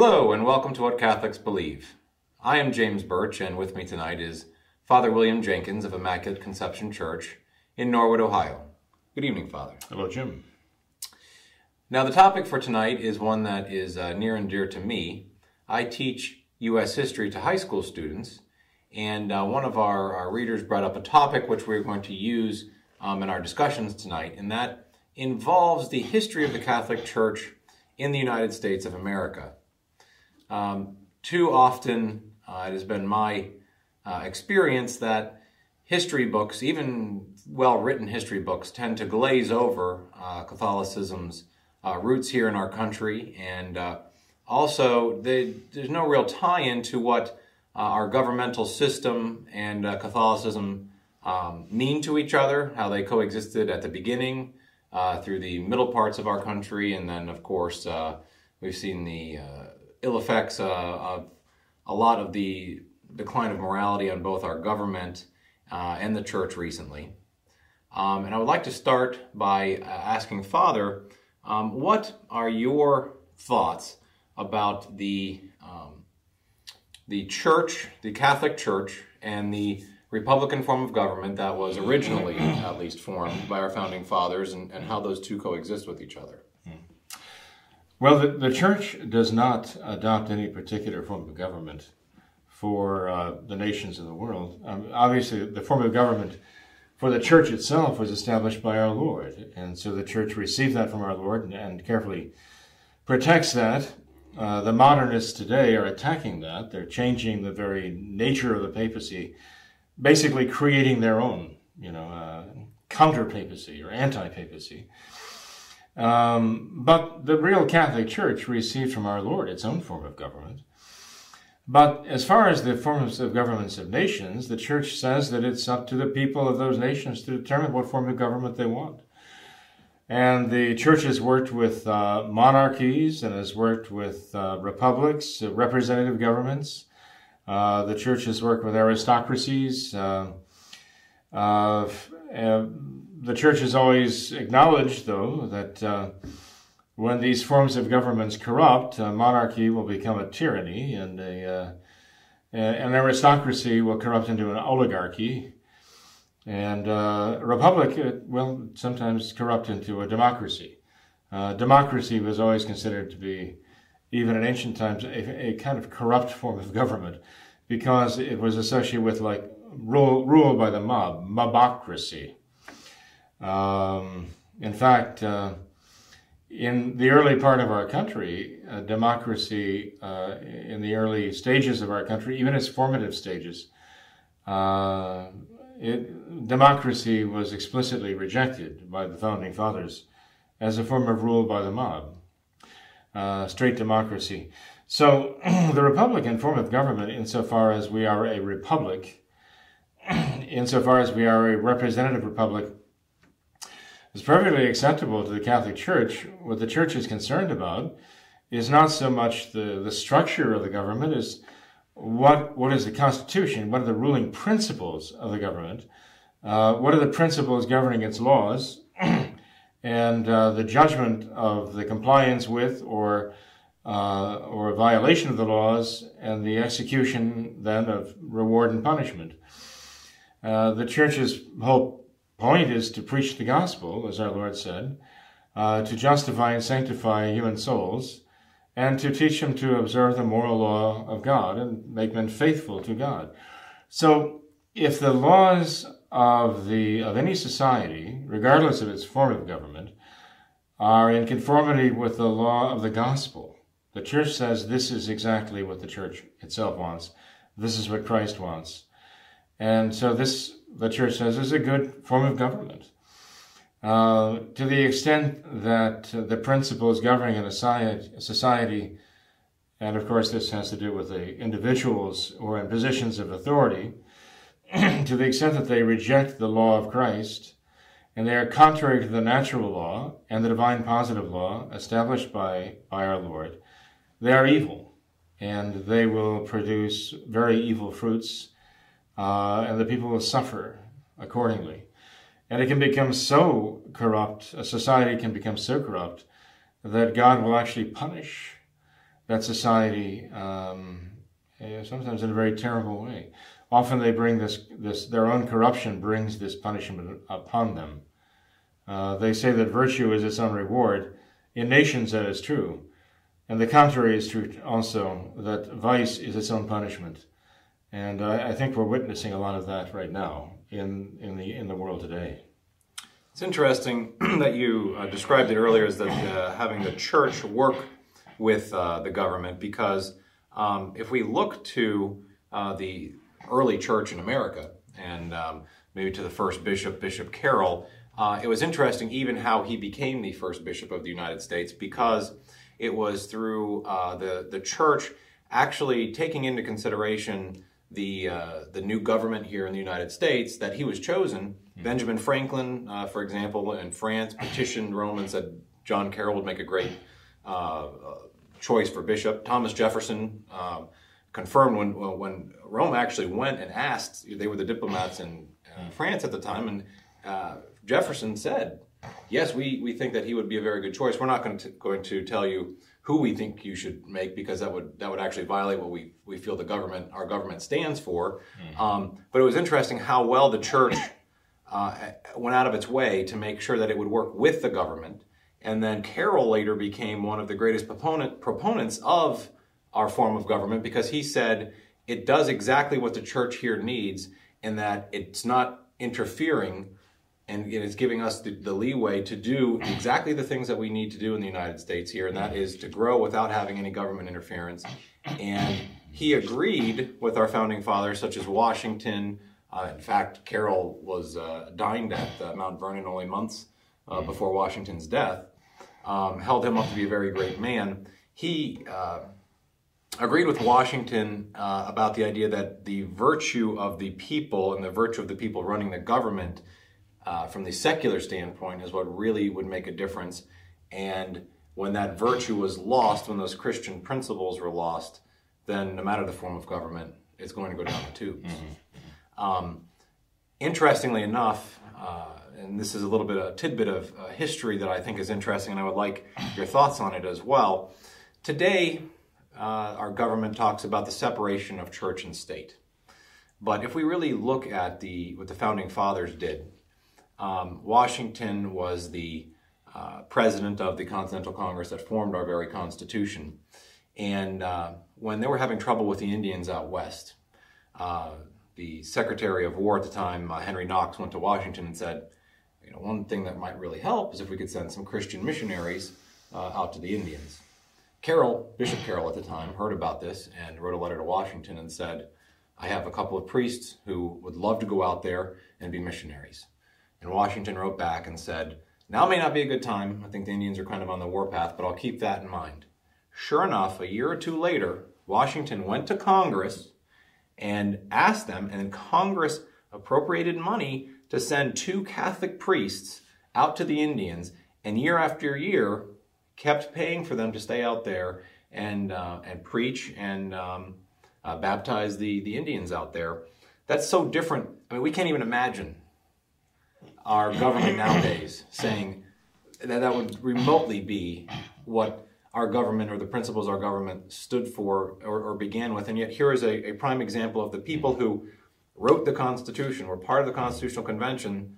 Hello, and welcome to What Catholics Believe. I am James Birch, and with me tonight is Father William Jenkins of Immaculate Conception Church in Norwood, Ohio. Good evening, Father. Hello, Jim. Now, the topic for tonight is one that is uh, near and dear to me. I teach U.S. history to high school students, and uh, one of our, our, readers brought up a topic which we're going to use um, in our discussions tonight, and that involves the history of the Catholic Church in the United States of America. Um, too often, uh, it has been my uh, experience that history books, even well written history books, tend to glaze over uh, Catholicism's uh, roots here in our country. And uh, also, they, there's no real tie in to what uh, our governmental system and Catholicism um, mean to each other, how they coexisted at the beginning. through the middle parts of our country, and then, of course, we've seen the ill effects uh, of a lot of the decline of morality on both our government uh, and the church recently. Um, and I would like to start by uh, asking Father, um, what are your thoughts about the um, the church, the Catholic Church, and the Republican form of government that was originally, at least, formed by our founding fathers, and, and how those two coexist with each other? Well, the, the church does not adopt any particular form of government for uh, the nations of the world. Um, obviously, the form of government for the church itself was established by our Lord. And so the church received that from our Lord and, and carefully protects that. Uh, the modernists today are attacking that. They're changing the very nature of the papacy, basically creating their own, you know, uh, counter papacy or anti papacy. Um, but the real Catholic Church received from our Lord its own form of government. But as far as the forms of governments of nations, the Church says that it's up to the people of those nations to determine what form of government they want. And the Church has worked with uh, monarchies and has worked with uh, republics, uh, representative governments. Uh, the Church has worked with aristocracies. Uh, uh, the church has always acknowledged, though, that uh, when these forms of governments corrupt, monarchy will become a tyranny, and a, uh, an aristocracy will corrupt into an oligarchy, and uh, a republic uh, will sometimes corrupt into a democracy. Democracy was always considered to be, even in ancient times, a, a kind of corrupt form of government because it was associated with like rule, rule by the mob, mobocracy. Um, in fact, uh, in the early part of our country, uh, democracy uh, in the early stages of our country, even its formative stages, uh, it, democracy was explicitly rejected by the founding fathers as a form of rule by the mob, uh, straight democracy. So, the Republican form of government, insofar as we are a republic, insofar as we are a representative republic, is perfectly acceptable to the Catholic Church. What the Church is concerned about is not so much the, the structure of the government as what what is the Constitution, what are the ruling principles of the government, uh, what are the principles governing its laws, and uh, the judgment of the compliance with or uh, or violation of the laws, and the execution then of reward and punishment. Uh, the Church's whole point is to preach the gospel, as our Lord said, uh, to justify and sanctify human souls, and to teach them to observe the moral law of God and make men faithful to God. So, if the laws of the of any society, regardless of its form of government, are in conformity with the law of the gospel, the church says this is exactly what the church itself wants. This is what Christ wants. And so this the church says is a good form of government. Uh, to the extent that the principles governing a society, And of course, this has to do with the individuals are in positions of authority to the extent that they reject the law of Christ and they are contrary to the natural law and the divine positive law established by, by our Lord. They are evil and they will produce very evil fruits, uh, and the people will suffer accordingly. And it can become so corrupt, a society can become so corrupt that God will actually punish that society um, eh, sometimes in a very terrible way. Often they bring this, this, their own corruption brings this punishment upon them. Uh, they say that virtue is its own reward. In nations, that is true. And the contrary is true also, that vice is its own punishment. And I, I think we're witnessing a lot of that right now in, in, the, in the world today. It's interesting that you uh, described it earlier as that uh, having the church work with uh, the government because um, if we look to uh, the early church in America and um, maybe to the first bishop, Bishop Carroll, uh, it was interesting even how he became the first bishop of the United States because it was through uh, the, the church actually taking into consideration the, uh, the new government here in the United States that he was chosen. Mm-hmm. Benjamin Franklin, uh, for example, in France, petitioned Rome and said John Carroll would make a great uh, choice for bishop. Thomas Jefferson um, confirmed when when Rome actually went and asked. They were the diplomats in uh, France at the time, and uh, Jefferson said, "Yes, we, we think that he would be a very good choice. We're not going to going to tell you who we think you should make because that would that would actually violate what we we feel the government our government stands for." Mm-hmm. Um, but it was interesting how well the church. Uh, went out of its way to make sure that it would work with the government and then Carroll later became one of the greatest proponent, proponents of our form of government because he said it does exactly what the church here needs in that it's not interfering and it is giving us the, the, leeway to do exactly the things that we need to do in the United States here, and that is to grow without having any government interference. And he agreed with our founding fathers, such as Washington. Uh, in fact, Carroll was uh, dined at uh, Mount Vernon only months uh, before Washington's death, um, held him up to be a very great man. He uh, agreed with Washington uh, about the idea that the virtue of the people and the virtue of the people running the government, uh, from the secular standpoint, is what really would make a difference. And when that virtue was lost, when those Christian principles were lost, then no matter the form of government, it's going to go down the tubes. Mm-hmm. Um, interestingly enough, uh, and this is a little bit a tidbit of uh, history that I think is interesting, and I would like your thoughts on it as well. Today, uh, our government talks about the separation of church and state. But if we really look at the what the founding fathers did, um, Washington was the uh, president of the Continental Congress that formed our very Constitution, and uh, when they were having trouble with the Indians out west, uh, the Secretary of War at the time, uh, Henry Knox, went to Washington and said, you know, one thing that might really help is if we could send some Christian missionaries uh, out to the Indians. Carroll, Bishop Carroll at the time, heard about this and wrote a letter to Washington and said, I have a couple of priests who would love to go out there and be missionaries. And Washington wrote back and said, Now may not be a good time. I think the Indians are kind of on the warpath, but I'll keep that in mind. Sure enough, a year or two later, Washington went to Congress and asked them, and Congress appropriated money to send two Catholic priests out to the Indians, and year after year kept paying for them to stay out there and uh, and preach and um, uh, baptize the the Indians out there. That's so different. I mean, we can't even imagine our government nowadays saying that that would remotely be what our government or the principles our government stood for or, or began with. And yet, here is a, a prime example of the people who wrote the Constitution, were part of the Constitutional Convention,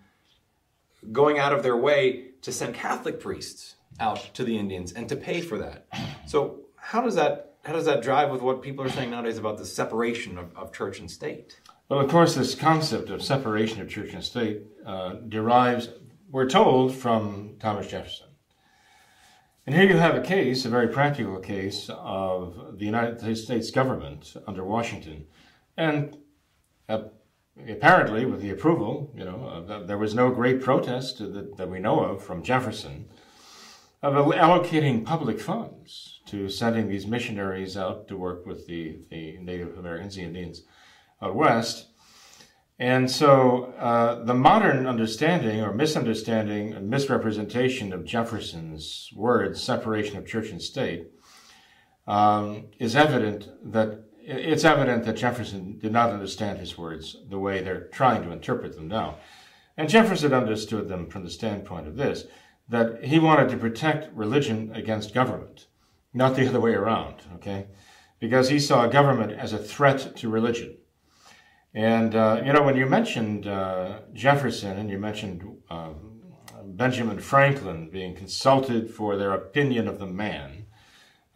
going out of their way to send Catholic priests out to the Indians and to pay for that. So how does that how does that drive with what people are saying nowadays about the separation of, of church and state? Well, of course, this concept of separation of church and state uh, derives, we're told, from Thomas Jefferson. And here you have a case, a very practical case of the United States government under Washington. And uh, apparently, with the approval, you know, uh, there was no great protest that, that, we know of from Jefferson. of allocating public funds to sending these missionaries out to work with the, the Native Americans, the Indians out west. And so uh, the modern understanding or misunderstanding and misrepresentation of Jefferson's words, separation of church and state, um, is evident that it's evident that Jefferson did not understand his words the way they're trying to interpret them now. And Jefferson understood them from the standpoint of this that he wanted to protect religion against government, not the other way around, okay? Because he saw government as a threat to religion. And, uh, you know, when you mentioned uh, Jefferson and you mentioned uh, Benjamin Franklin being consulted for their opinion of the man,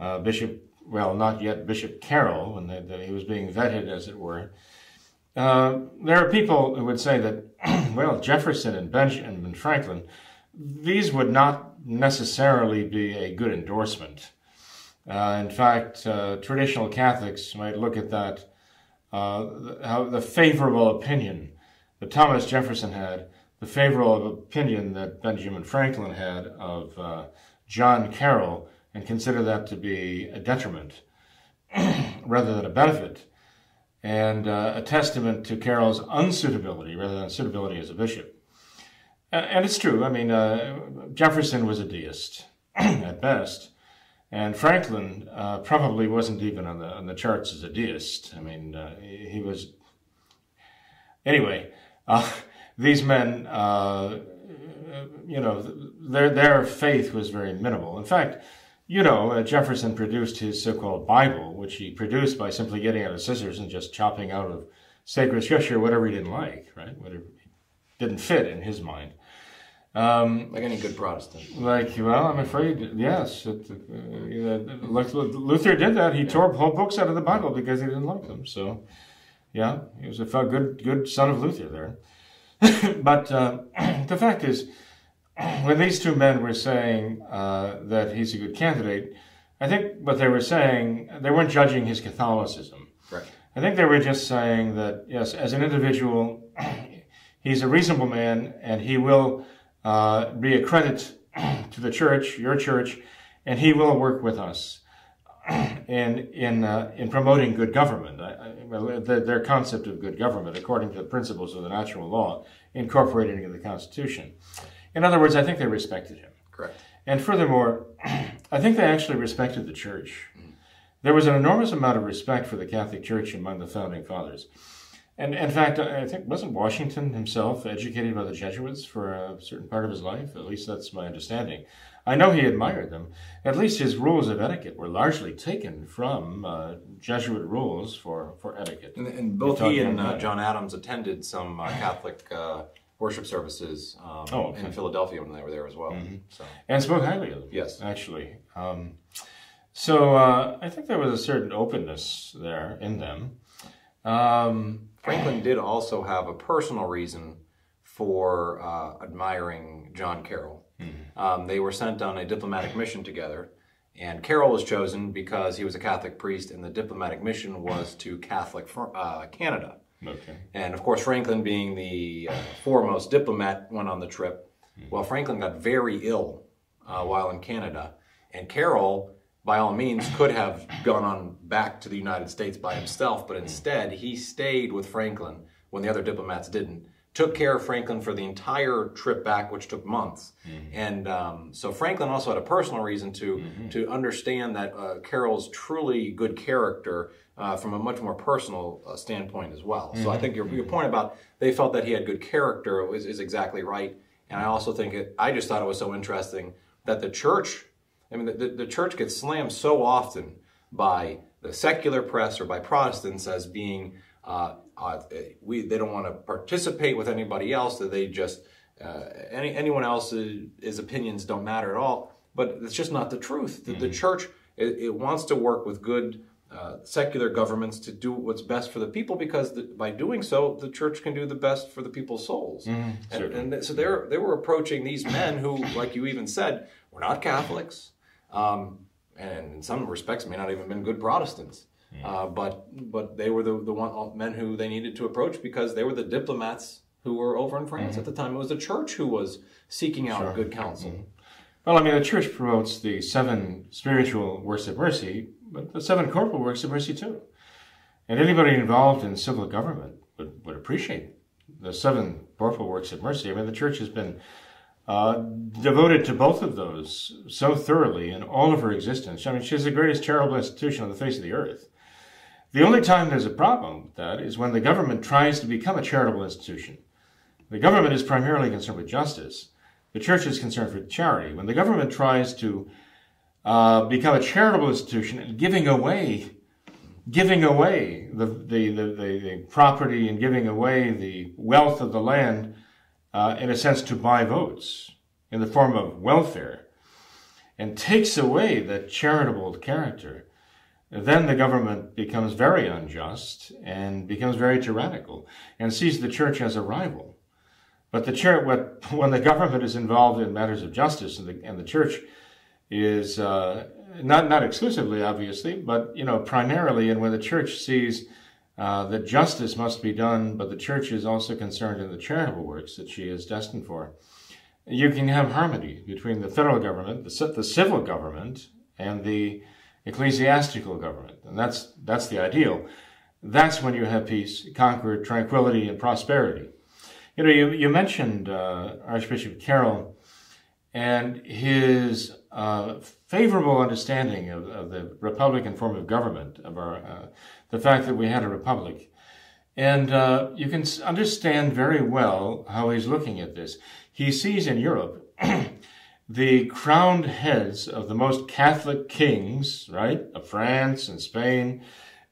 uh, Bishop, well, not yet Bishop Carroll, when they, he was being vetted, as it were, uh, there are people who would say that, well, Jefferson and Benjamin Franklin these would not necessarily be a good endorsement. Uh, in fact, uh, traditional Catholics might look at that, how the favorable opinion that Thomas Jefferson had, the favorable opinion that Benjamin Franklin had of uh, John Carroll, and consider that to be a detriment rather than a benefit, and uh, a testament to Carroll's unsuitability rather than suitability as a bishop. And it's true. I mean, uh, Jefferson was a deist at best, and Franklin uh, probably wasn't even on the on the charts as a deist. I mean, uh, he, was. Anyway, uh, these men, uh, you know, their their faith was very minimal. In fact, you know, uh, Jefferson produced his so-called Bible, which he produced by simply getting out a scissors and just chopping out of sacred scripture whatever he didn't like, right? Whatever didn't fit in his mind. Um, like any good Protestant. Like, well, I'm afraid, yes. It, uh, Luther did that. He yeah. tore whole books out of the Bible because he didn't like them. So, yeah, he was a good, good son of Luther there. but uh, the fact is, when these two men were saying uh, that he's a good candidate, I think what they were saying, they weren't judging his Catholicism. Right. I think they were just saying that, yes, as an individual, he's a reasonable man and he will uh, be a credit to the church, your church, and he will work with us in in uh, in promoting good government. I, I, their concept of good government, according to the principles of the natural law, incorporated into the Constitution. In other words, I think they respected him. Correct. And furthermore, I think they actually respected the church. There was an enormous amount of respect for the Catholic Church among the founding fathers. And in fact, I think wasn't Washington himself educated by the Jesuits for a certain part of his life? At least that's my understanding. I know he admired them. At least his rules of etiquette were largely taken from uh, Jesuit rules for, for etiquette. And, and both he and uh, John Adams attended some uh, Catholic uh, worship services um, oh, okay. in Philadelphia when they were there as well. Mm-hmm. So. And spoke highly of them. Yes. Actually. Um, so uh, I think there was a certain openness there in them. Um, Franklin did also have a personal reason for uh, admiring John Carroll. Mm-hmm. Um, they were sent on a diplomatic mission together, and Carroll was chosen because he was a Catholic priest, and the diplomatic mission was to Catholic uh, Canada. Okay. And of course, Franklin, being the uh, foremost diplomat, went on the trip. Mm-hmm. Well, Franklin got very ill uh, while in Canada, and Carroll by all means, could have gone on back to the United States by himself, but instead he stayed with Franklin when the other diplomats didn't. Took care of Franklin for the entire trip back, which took months, mm-hmm. and um, so Franklin also had a personal reason to mm-hmm. to understand that uh, Carroll's truly good character uh, from a much more personal uh, standpoint as well. Mm-hmm. So I mm-hmm. think your, your point about they felt that he had good character is, is exactly right, and I also think it. I just thought it was so interesting that the church I mean, the, the church gets slammed so often by the secular press or by Protestants as being uh, uh, we they don't want to participate with anybody else that they just uh, any anyone else's opinions don't matter at all. But it's just not the truth. The, mm-hmm. the church it, it, wants to work with good uh, secular governments to do what's best for the people because the, by doing so, the church can do the best for the people's souls. Mm-hmm. And, and, so they they were approaching these men who, like you even said, were not Catholics um, and in some respects may not even been good Protestants. Uh, but but they were the the one men who they needed to approach because they were the diplomats who were over in France mm-hmm. at the time. It was the church who was seeking out sure. good counsel. Mm-hmm. Well, I mean, the church promotes the seven spiritual works of mercy, but the seven corporal works of mercy too. And anybody involved in civil government would, would appreciate the seven corporal works of mercy. I mean, the church has been uh, devoted to both of those so thoroughly in all of her existence. I mean, she's the greatest charitable institution on the face of the earth. The only time there's a problem with that is when the government tries to become a charitable institution. The government is primarily concerned with justice. The church is concerned with charity. When the government tries to uh, become a charitable institution and giving away, giving away the, the, the, the, the property and giving away the wealth of the land, uh, in a sense, to buy votes in the form of welfare, and takes away the charitable character, then the government becomes very unjust and becomes very tyrannical and sees the church as a rival. But the church, when the government is involved in matters of justice, and the, and the church is uh, not not exclusively, obviously, but you know primarily, and when the church sees uh, that justice must be done, but the church is also concerned in the charitable works that she is destined for, you can have harmony between the federal government, the, the civil government, and the ecclesiastical government, and that's that's the ideal. That's when you have peace, concord, tranquility, and prosperity. You know, you, you mentioned uh, Archbishop Carroll and his uh, favorable understanding of, of, the Republican form of government, of our, uh, the fact that we had a republic. And uh, you can understand very well how he's looking at this. He sees in Europe the crowned heads of the most Catholic kings, right, of France and Spain,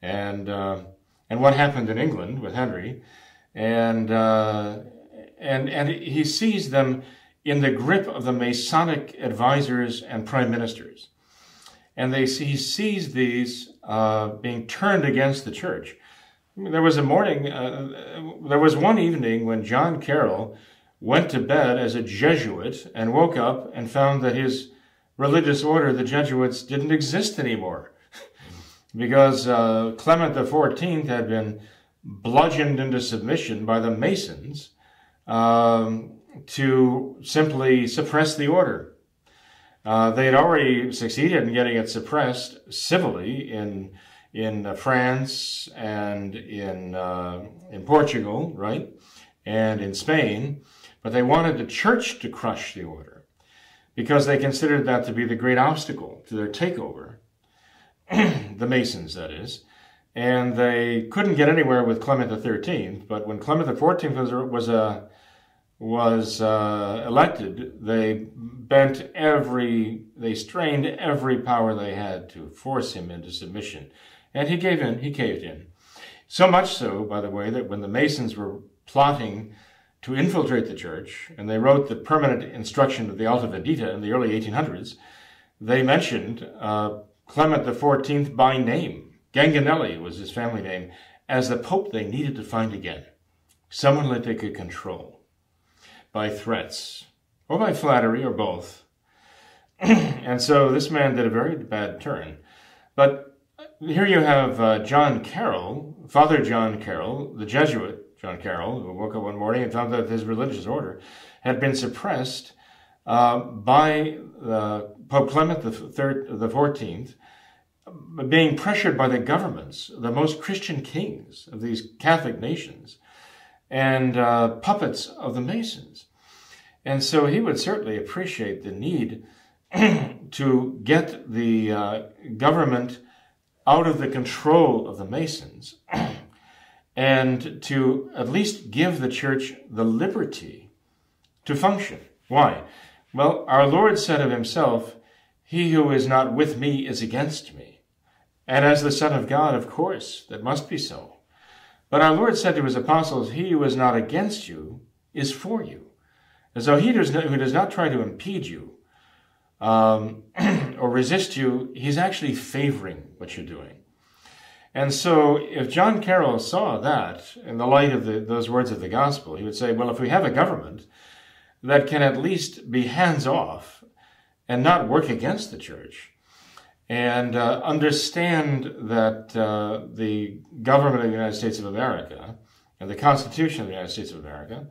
and uh, and what happened in England with Henry, and uh, and and he sees them in the grip of the Masonic advisors and prime ministers, and they he sees these uh, being turned against the church. There was a morning, uh, there was one evening when John Carroll went to bed as a Jesuit and woke up and found that his religious order, the Jesuits, didn't exist anymore because uh, Clement XIV had been bludgeoned into submission by the Masons um, to simply suppress the order. Uh, they had already succeeded in getting it suppressed civilly in in uh, France and in uh, in Portugal, right, and in Spain, but they wanted the church to crush the order because they considered that to be the great obstacle to their takeover, the Masons, that is and they couldn't get anywhere with Clement XIII. But when Clement XIV was was uh, was uh, elected, they bent every, they strained every power they had to force him into submission, and he gave in. He caved in. So much so, by the way, that when the Masons were plotting to infiltrate the church, and they wrote the permanent instruction of the Alta Vendita in the early 1800s, they mentioned uh, Clement XIV by name Ganganelli was his family name, as the pope they needed to find again. Someone that they could control by threats or by flattery or both. and so this man did a very bad turn. But here you have uh, John Carroll, Father John Carroll, the Jesuit John Carroll, who woke up one morning and found that his religious order had been suppressed uh, by uh, Pope Clement the, the 14th being pressured by the governments, the most Christian kings of these Catholic nations, and uh, puppets of the Masons. And so he would certainly appreciate the need to get the uh, government out of the control of the Masons and to at least give the church the liberty to function. Why? Well, our Lord said of himself, He who is not with me is against me. And as the Son of God, of course, that must be so. But our Lord said to his apostles, He who is not against you is for you. And so he does not, who does not try to impede you um, or resist you, he's actually favoring what you're doing. And so if John Carroll saw that in the light of the, those words of the gospel, he would say, well, if we have a government that can at least be hands off and not work against the church, and uh, understand that uh, the government of the United States of America and the Constitution of the United States of America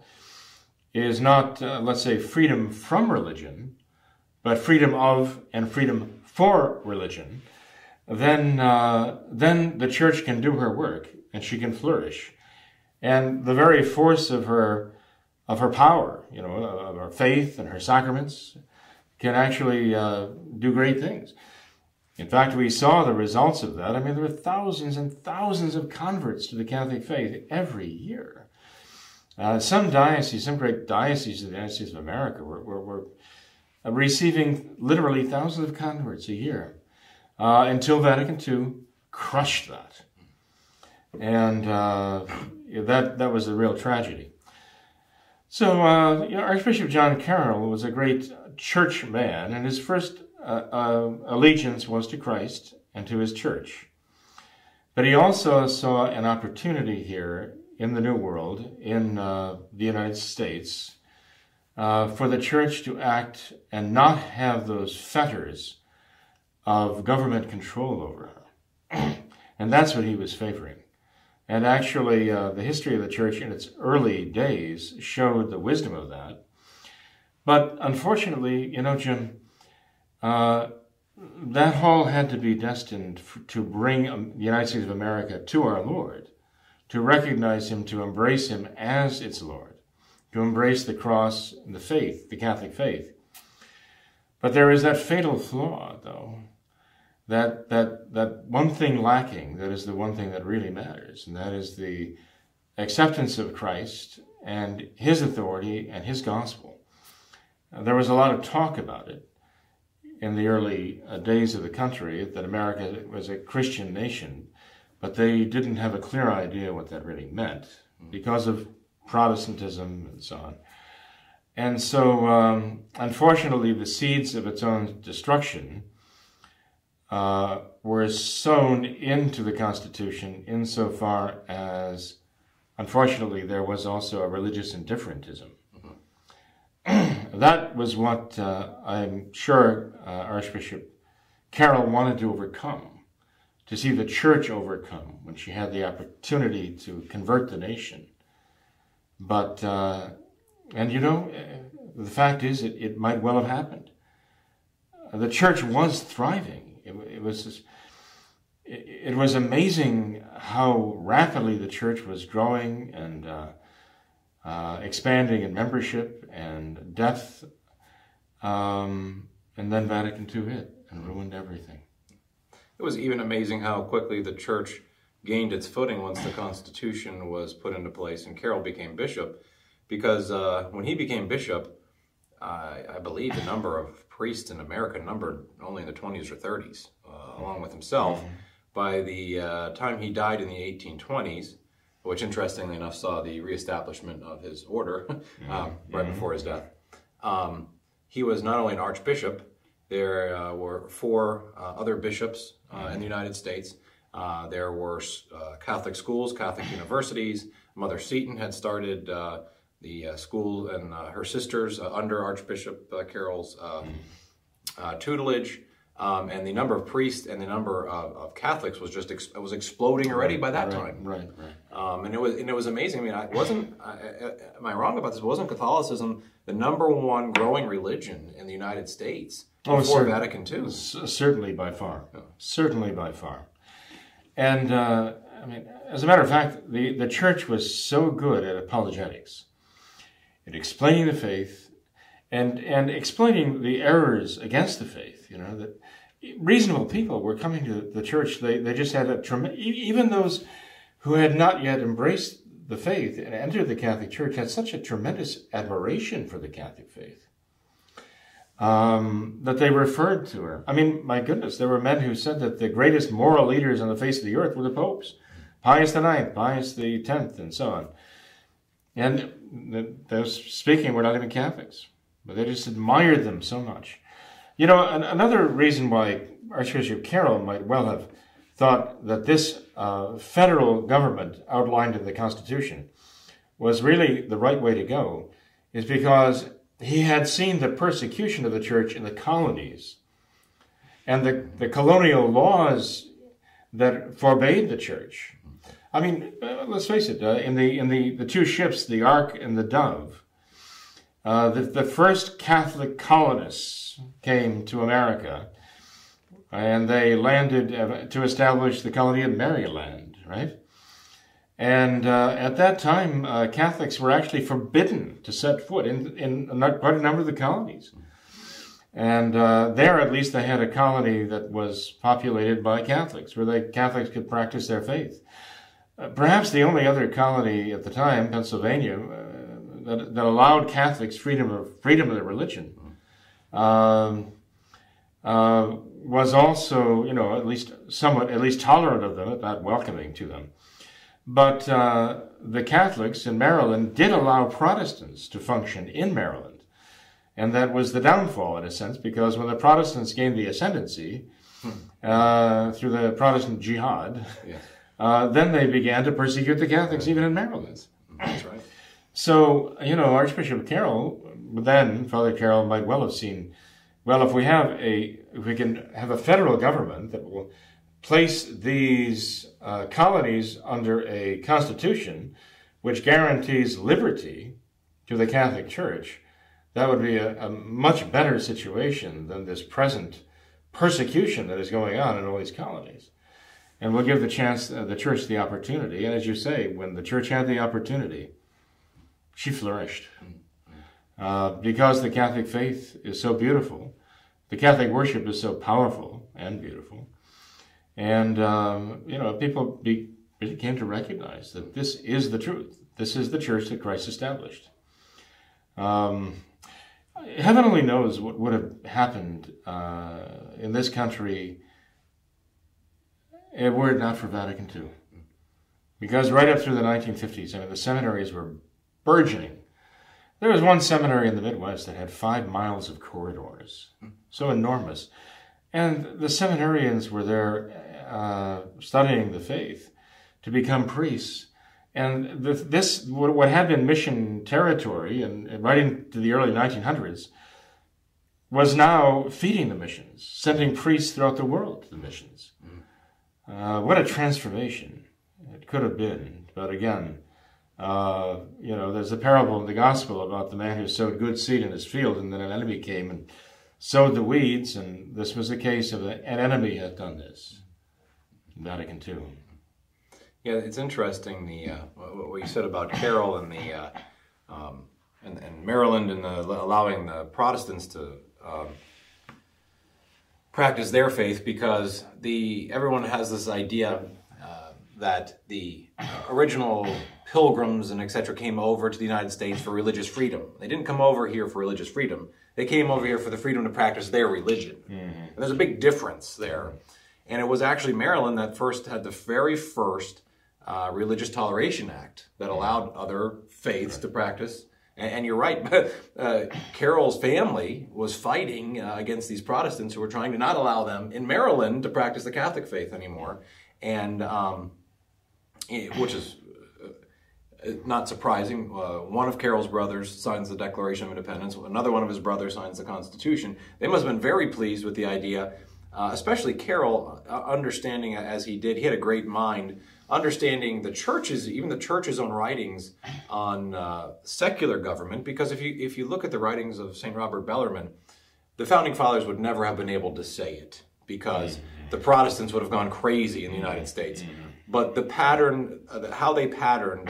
is not, uh, let's say, freedom from religion, but freedom of and freedom for religion, then uh, then the church can do her work and she can flourish, and the very force of her of her power, you know, of her faith and her sacraments, can actually uh, do great things. In fact, we saw the results of that. I mean, there were thousands and thousands of converts to the Catholic faith every year. Uh, some dioceses, some great dioceses of the States of America, were, were, were receiving literally thousands of converts a year uh, until Vatican II crushed that. And uh, that, that was a real tragedy. So, uh, you know, Archbishop John Carroll was a great church man, and his first uh, uh, allegiance was to Christ and to his church. But he also saw an opportunity here in the New World, in uh, the United States, uh, for the church to act and not have those fetters of government control over her. and that's what he was favoring. And actually, uh, the history of the church in its early days showed the wisdom of that. But unfortunately, you know, Jim, uh, that hall had to be destined to bring um, the United States of America to our Lord, to recognize Him, to embrace Him as its Lord, to embrace the cross and the faith, the Catholic faith. But there is that fatal flaw, though, that that that one thing lacking. That is the one thing that really matters, and that is the acceptance of Christ and His authority and His gospel. There was a lot of talk about it in the early uh, days of the country that America was a Christian nation, but they didn't have a clear idea what that really meant because of Protestantism and so on. And so, um, unfortunately, the seeds of its own destruction uh, were sown into the Constitution insofar as, unfortunately, there was also a religious indifferentism that was what uh, I'm sure uh, Archbishop Carroll wanted to overcome, to see the church overcome when she had the opportunity to convert the nation. But, uh, and you know, the fact is, it, it might well have happened. The church was thriving. It, it was it, it, was amazing how rapidly the church was growing and uh, expanding in membership and depth. Um, and then Vatican II hit and ruined everything. It was even amazing how quickly the church gained its footing once the Constitution was put into place and Carroll became bishop. Because uh, when he became bishop, uh, I believe the number of priests in America numbered only in the 20s or 30s, uh, along with himself. Mm-hmm. By the uh, time he died in the 1820s, which interestingly enough saw the reestablishment of his order mm-hmm. um, right mm-hmm. before his death. Um, he was not only an archbishop, there uh, were four uh, other bishops uh, in the mm-hmm. United States. Uh, there were uh, Catholic schools, Catholic universities. Mother Seton had started uh, the school and her sisters under Archbishop Carroll's tutelage. Um, and the number of priests and the number of, of Catholics was just ex- was exploding already by that right, time. Right, right. Um, and it was and it was amazing. I mean, I wasn't. I, am I wrong about this? Wasn't Catholicism the number one growing religion in the United States oh, before Vatican II? certainly by far. Yeah. Certainly by far. And uh, I mean, as a matter of fact, the the church was so good at apologetics, at explaining the faith, and and explaining the errors against the faith. You know that reasonable people were coming to the church. They, they just had a tremendous, even those who had not yet embraced the faith and entered the Catholic Church had such a tremendous admiration for the Catholic faith um, that they referred to her. I mean, my goodness, there were men who said that the greatest moral leaders on the face of the earth were the popes, Pius IX, Pius X, and so on. And those speaking were not even Catholics, but they just admired them so much. You know, an, another reason why Archbishop Carroll might well have thought that this uh, federal government outlined in the Constitution was really the right way to go is because he had seen the persecution of the church in the colonies and the, the colonial laws that forbade the church. I mean, uh, let's face it, uh, in, the, in the, the two ships, the Ark and the Dove, uh, the, the first Catholic colonists came to America and they landed uh, to establish the colony of Maryland, right? And uh, at that time, uh, Catholics were actually forbidden to set foot in, in quite a number of the colonies. And uh, there, at least, they had a colony that was populated by Catholics, where the Catholics could practice their faith. Uh, perhaps the only other colony at the time, Pennsylvania, uh, that, that allowed Catholics freedom of freedom of their religion, um, was also, you know, at least somewhat, at least tolerant of them, not welcoming to them. But uh, the Catholics in Maryland did allow Protestants to function in Maryland. And that was the downfall, in a sense, because when the Protestants gained the ascendancy hmm. uh, through the Protestant jihad, yes. uh, then they began to persecute the Catholics even in Maryland. That's right. So, you know, Archbishop Carroll, then Father Carroll might well have seen, well, if we have a, if we can have a federal government that will place these uh, colonies under a constitution which guarantees liberty to the Catholic Church, that would be a, a, much better situation than this present persecution that is going on in all these colonies. And we'll give the chance, uh, the church the opportunity. And as you say, when the church had the opportunity, she flourished. Uh, because the Catholic faith is so beautiful, the Catholic worship is so powerful and beautiful. And, um, you know, people be, came to recognize that this is the truth. This is the church that Christ established. Um, heaven only knows what would have happened uh, in this country were it not for Vatican II. Because right up through the 1950s, I mean, the seminaries were burgeoning. There was one seminary in the Midwest that had five miles of corridors, so enormous. And the seminarians were there uh, studying the faith to become priests. And the, this, what had been mission territory, and, and right into the early 1900s, was now feeding the missions, sending priests throughout the world to the missions. Mm. Uh, what a transformation it could have been. But again, uh, you know, there's a parable in the gospel about the man who sowed good seed in his field, and then an enemy came and sowed the weeds, and this was a case of an enemy had done this. Vatican II. Yeah, it's interesting the uh, what you said about Carroll and the uh, um, and, and, Maryland and the, allowing the Protestants to um, practice their faith because the everyone has this idea uh, that the original pilgrims and etc. came over to the United States for religious freedom. They didn't come over here for religious freedom. They came over here for the freedom to practice their religion. Mm-hmm. And there's a big difference there. And it was actually Maryland that first had the very first uh, Religious Toleration Act that allowed other faiths right. to practice. And, and you're right, uh, Carroll's family was fighting uh, against these Protestants who were trying to not allow them in Maryland to practice the Catholic faith anymore, and um, which is not surprising. Uh, one of Carroll's brothers signs the Declaration of Independence. Another one of his brothers signs the Constitution. They must have been very pleased with the idea, uh, especially Carroll, uh, understanding as he did. He had a great mind understanding the churches, even the church's own writings on uh, secular government, because if you if you look at the writings of St. Robert Bellarmine, the founding fathers would never have been able to say it because the Protestants would have gone crazy in the United States. But the pattern, uh, how they patterned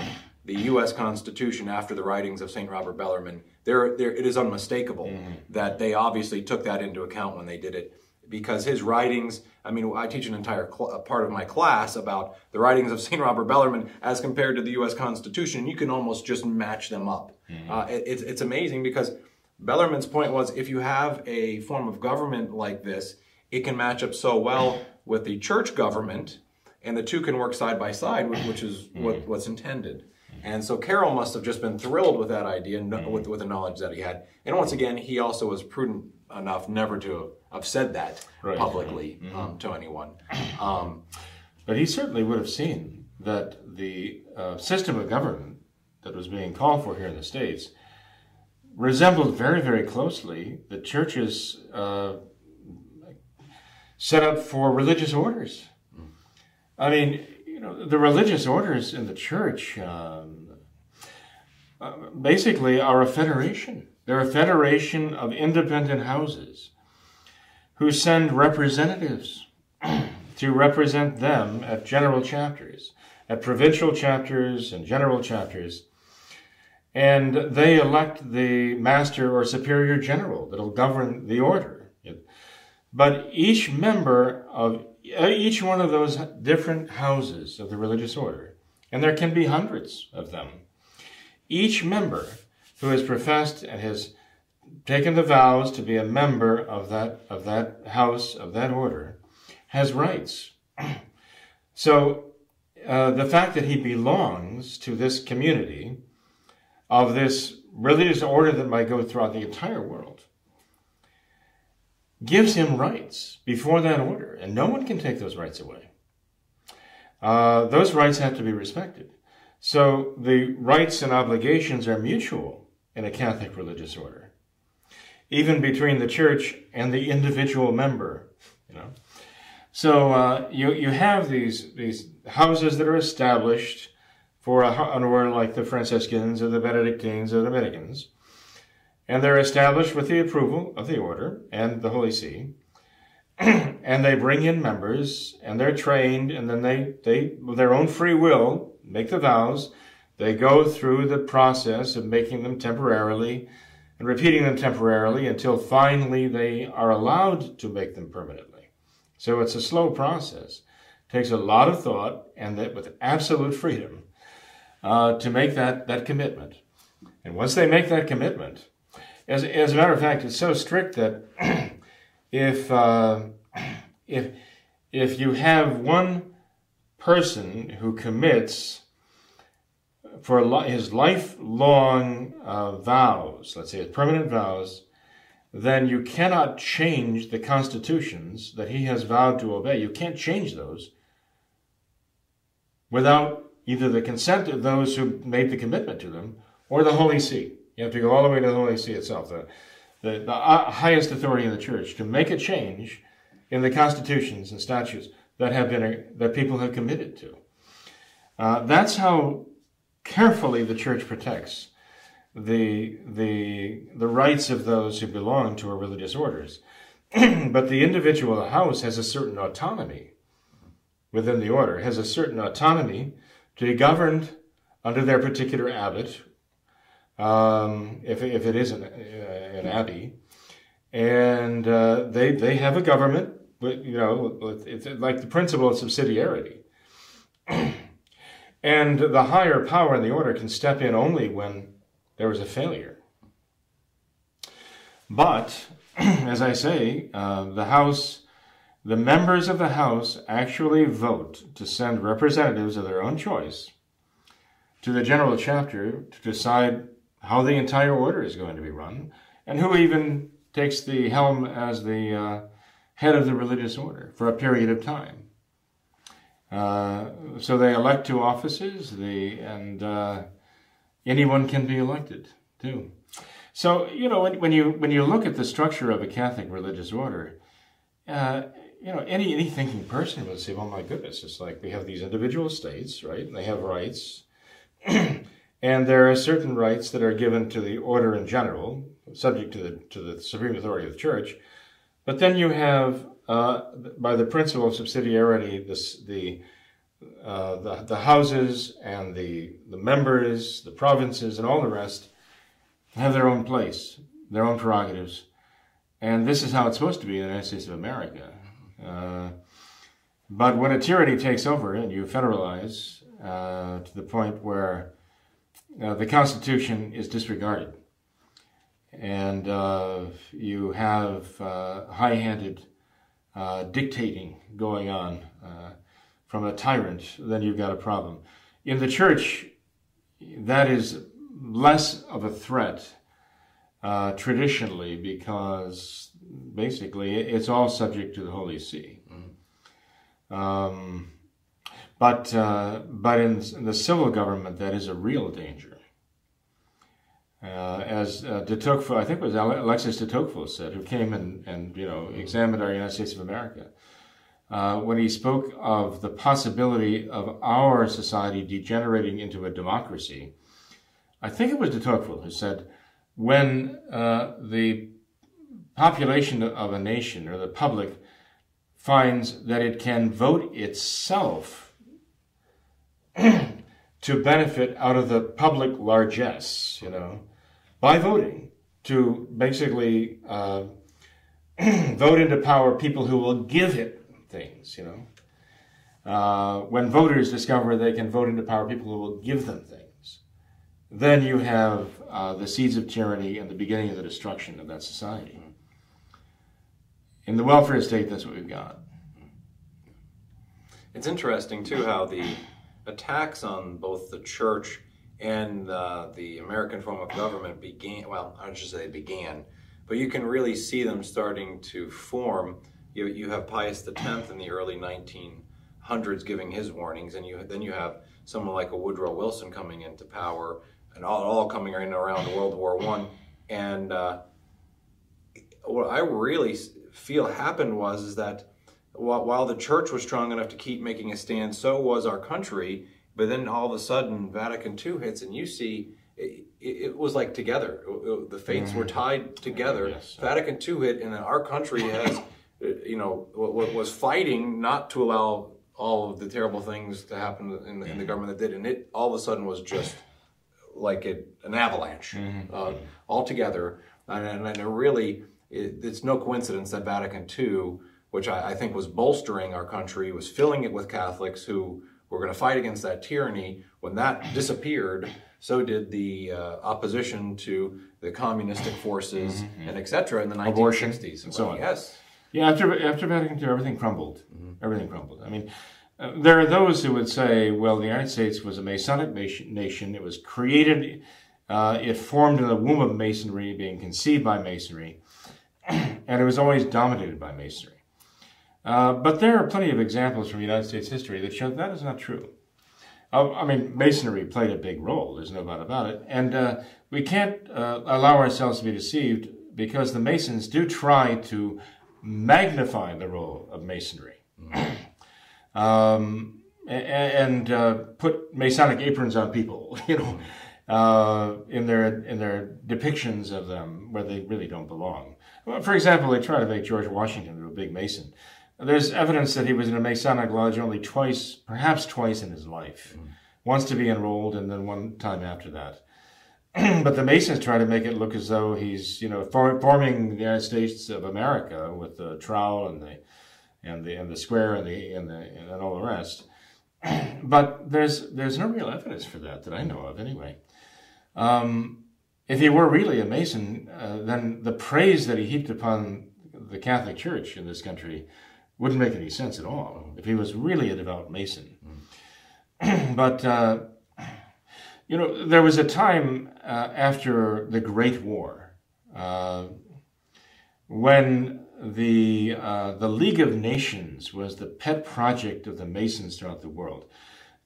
the U.S. Constitution after the writings of St. Robert Bellarmine, there, there, it is unmistakable mm-hmm. that they obviously took that into account when they did it because his writings, I mean, I teach an entire cl- part of my class about the writings of St. Robert Bellarmine as compared to the U.S. Constitution. You can almost just match them up. Mm-hmm. Uh, it, it's, it's amazing because Bellarmine's point was if you have a form of government like this, it can match up so well with the church government, and the two can work side by side, which is mm-hmm. what's intended. And so Carroll must have just been thrilled with that idea, with, with the knowledge that he had. And once again, he also was prudent enough never to have said that right. publicly mm-hmm. um, to anyone. Um, but he certainly would have seen that the uh, system of government that was being called for here in the States resembled very, very closely the churches uh, set up for religious orders. I mean, you know, the religious orders in the church um, uh, basically are a federation They're a federation of independent houses who send representatives to represent them at general chapters, at provincial chapters and general chapters. And they elect the master or superior general that'll govern the order. But each member of each one of those different houses of the religious order, and there can be hundreds of them, each member who has professed and has taken the vows to be a member of that of that house of that order has rights. so uh, the fact that he belongs to this community of this religious order that might go throughout the entire world gives him rights before that order, and no one can take those rights away. Uh, those rights have to be respected. So the rights and obligations are mutual in a Catholic religious order, even between the church and the individual member. You know, so uh, you you have these these houses that are established for a, an order like the Franciscans or the Benedictines or the Dominicans, and they're established with the approval of the order and the Holy See. and they bring in members and they're trained and then they, they, with their own free will, make the vows. They go through the process of making them temporarily and repeating them temporarily until finally they are allowed to make them permanently. So it's a slow process. It takes a lot of thought and that with absolute freedom uh, to make that, that commitment. And once they make that commitment, as, as a matter of fact, it's so strict that if, uh, if, if you have one person who commits for his lifelong uh, vows, let's say his permanent vows, then you cannot change the constitutions that he has vowed to obey. You can't change those without either the consent of those who made the commitment to them or the Holy See. You have to go all the way to the Holy See itself, the, the, the uh, highest authority in the church, to make a change in the constitutions and statutes that have been that people have committed to. Uh, that's how carefully the church protects the the the rights of those who belong to our religious orders. but the individual house has a certain autonomy within the order, has a certain autonomy to be governed under their particular abbot um, if, if it is an, uh, an abbey, and uh, they they have a government. But, you know, it's like the principle of subsidiarity. and the higher power in the order can step in only when there is a failure. But, as I say, uh, the House, the members of the House actually vote to send representatives of their own choice to the general chapter to decide how the entire order is going to be run, and who even takes the helm as the uh, head of the religious order for a period of time. Uh, so they elect two offices, and uh, anyone can be elected too. So you know when, when, you when you look at the structure of a Catholic religious order, uh, you know any any thinking person would say, "Well, my goodness, it's like we have these individual states, right? And they have rights." there are certain rights that are given to the order in general, subject to the, to the supreme authority of the church. But then you have, uh, by the principle of subsidiarity, this, the, uh, the, the houses and the, the members, the provinces, and all the rest have their own place, their own prerogatives. And this is how it's supposed to be in the United States of America. Uh, but when a tyranny takes over and you federalize uh, to the point where uh, the Constitution is disregarded. And uh, you have uh, high handed uh, dictating going on uh, from a tyrant, then you've got a problem. In the church, that is less of a threat uh, traditionally because basically it's all subject to the Holy See. Mm. Um, but, uh, but in, in, the civil government, that is a real danger. Uh, as uh, de Tocqueville, I think it was Alexis de Tocqueville said, who came and, and you know examined our United States of America, uh, when he spoke of the possibility of our society degenerating into a democracy. I think it was de Tocqueville who said, when uh, the population of a nation or the public finds that it can vote itself to benefit out of the public largesse, you know, by voting to basically uh, vote into power people who will give it things, you know. Uh, when voters discover they can vote into power people who will give them things, then you have uh, the seeds of tyranny and the beginning of the destruction of that society. In the welfare state, that's what we've got. It's interesting, too, how the attacks on both the church and uh, the American form of government began, well, I should say began, but you can really see them starting to form. You, you have Pius X in the early 1900s giving his warnings, and you then you have someone like a Woodrow Wilson coming into power, and all, all coming in around World War One. And uh, what I really feel happened was is that while the church was strong enough to keep making a stand, so was our country. But then all of a sudden, Vatican II hits, and you see it, it was like together. The fates were tied together. Yes. Vatican II hit, and then our country has, uh, you know, was fighting not to allow all of the terrible things to happen in the, in the government that did, and it all of a sudden was just like it, an avalanche uh, altogether. And, and it really, it, it's no coincidence that Vatican II, which I, I think was bolstering our country, was filling it with Catholics who were going to fight against that tyranny. When that disappeared, so did the uh, opposition to the communistic forces and etc. in the 1960s. Abortion, and so on. Yes. Yeah, after after Vatican II, everything crumbled. Everything crumbled. I mean, uh, there are those who would say, well, the United States was a Masonic nation. nation. It was created, uh, it formed in the womb of Masonry, being conceived by Masonry, and it was always dominated by Masonry. Uh, but there are plenty of examples from United States history that show that is not true. Uh, I mean, Masonry played a big role. There's no doubt about it, and uh, we can't uh, allow ourselves to be deceived because the Masons do try to magnify the role of Masonry, um, a- a- and uh, put Masonic aprons on people, you know, uh, in their in their depictions of them where they really don't belong. Well, for example, they try to make George Washington a big Mason. There's evidence that he was in a Masonic lodge only twice, perhaps twice in his life. Once to be enrolled, and then one time after that. but the Masons try to make it look as though he's, you know, for, forming the United States of America with the trowel and the and the and the square and the and the and all the rest. but there's there's no real evidence for that that I know of, anyway. Um, if he were really a Mason, uh, then the praise that he heaped upon the Catholic Church in this country wouldn't make any sense at all. If he was really a devout Mason, but. Uh, you know, there was a time uh, after the Great War uh, when the uh, the League of Nations was the pet project of the Masons throughout the world.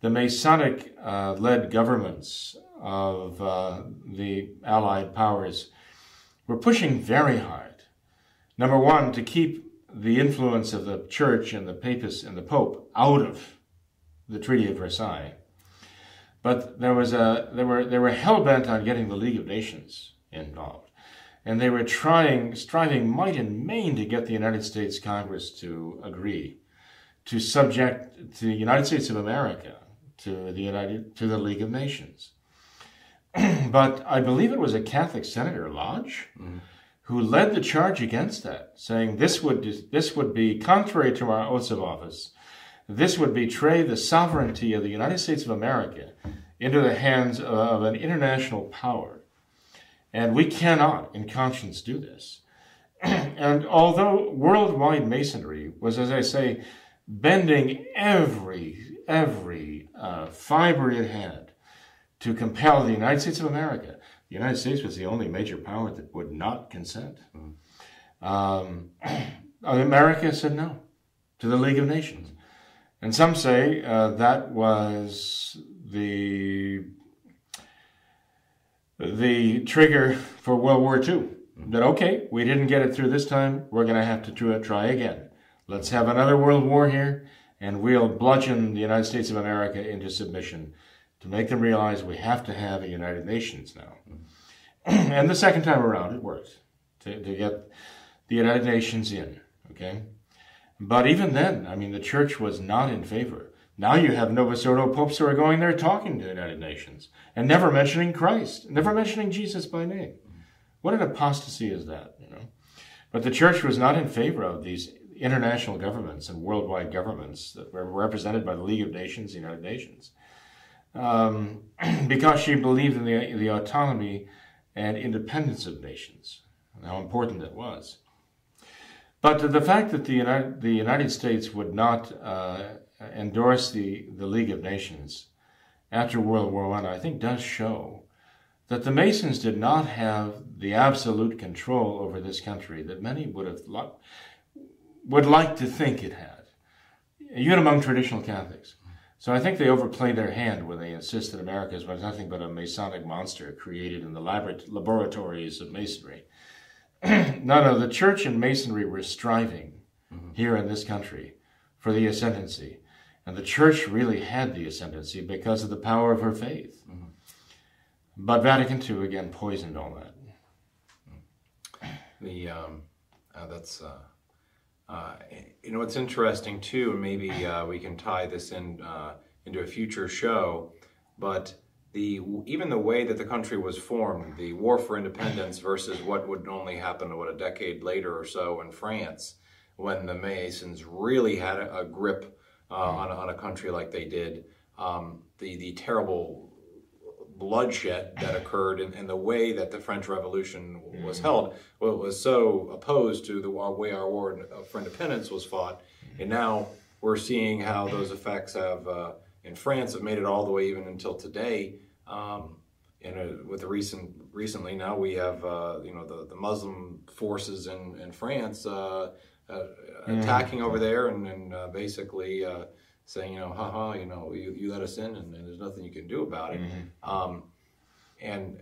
The Masonic uh, led governments of uh, the Allied powers were pushing very hard. Number one, to keep the influence of the Church and the Papists and the Pope out of the Treaty of Versailles. But there was a they were they were hell bent on getting the League of Nations involved, and they were trying striving might and main to get the United States Congress to agree to subject the United States of America to the United to the League of Nations. but I believe it was a Catholic senator Lodge mm-hmm. Who led the charge against that, saying this would this would be contrary to our oaths of office. This would betray the sovereignty of the United States of America into the hands of an international power. And we cannot, in conscience, do this. and although worldwide masonry was, as I say, bending every every uh, fiber it had to compel the United States of America, the United States was the only major power that would not consent. Um, America said no to the League of Nations. And some say uh, that was the the trigger for World War II. That okay, we didn't get it through this time. We're going to have to try again. Let's have another world war here, and we'll bludgeon the United States of America into submission to make them realize we have to have a United Nations now. and the second time around, it worked to, to get the United Nations in. Okay, but even then, I mean, the church was not in favor. Now you have Novus Ordo popes who are going there talking to the United Nations and never mentioning Christ, never mentioning Jesus by name. What an apostasy is that, you know? But the church was not in favor of these international governments and worldwide governments that were represented by the League of Nations, the United Nations, um, because she believed in the, the autonomy and independence of nations, and how important that was. But the fact that the United, the United States would not uh, endorse the, the League of Nations after World War I, I think does show that the Masons did not have the absolute control over this country that many would have would like to think it had, even among traditional Catholics. So I think they overplayed their hand when they insist that America is nothing but a Masonic monster created in the laboratories of Masonry. no, no, the Church and Masonry were striving mm-hmm. here in this country for the ascendancy. And the Church really had the ascendancy because of the power of her faith. Mm-hmm. But Vatican II, again, poisoned all that. The, um, uh, that's, uh uh, you know, it's interesting too, and maybe uh, we can tie this in uh, into a future show. But the even the way that the country was formed, the war for independence versus what would only happen what a decade later or so in France, when the Masons really had a, a grip uh, on, on, a country like they did. Um, the the terrible bloodshed that occurred and, and, the way that the French Revolution was mm-hmm. held well, was so opposed to the way our war for independence was fought. And now we're seeing how those effects have uh, in France have made it all the way even until today. Um, and uh, with the recent recently now we have uh, you know the, the Muslim forces in, in France uh, uh, attacking over there and, and uh, basically saying, you know, haha, you know, you, you let us in and, and there's nothing you can do about it. Mm-hmm. Um, and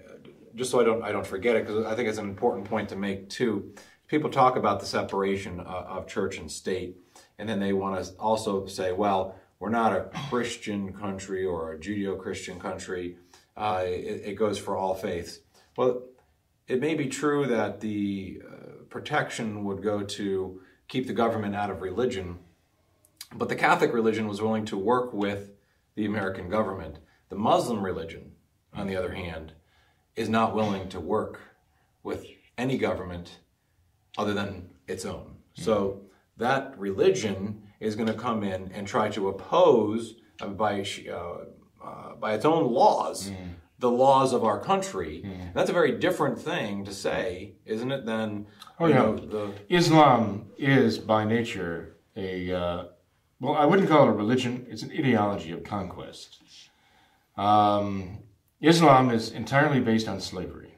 just so I don't I don't forget it because I think it's an important point to make too. People talk about the separation of, of church and state, and then they want to also say, well, we're not a Christian country or a Judeo-Christian country. Uh, it, it, goes for all faiths. Well, it may be true that the uh, protection would go to keep the government out of religion, but the Catholic religion was willing to work with the American government. The Muslim religion, on the other hand, is not willing to work with any government other than its own. So that religion is going to come in and try to oppose uh, by uh, uh, by its own laws mm. the laws of our country. Mm. That's a very different thing to say, isn't it? Than oh yeah, know, the... Islam is by nature a uh, well, I wouldn't call it a religion, it's an ideology of conquest. Um, Islam is entirely based on slavery.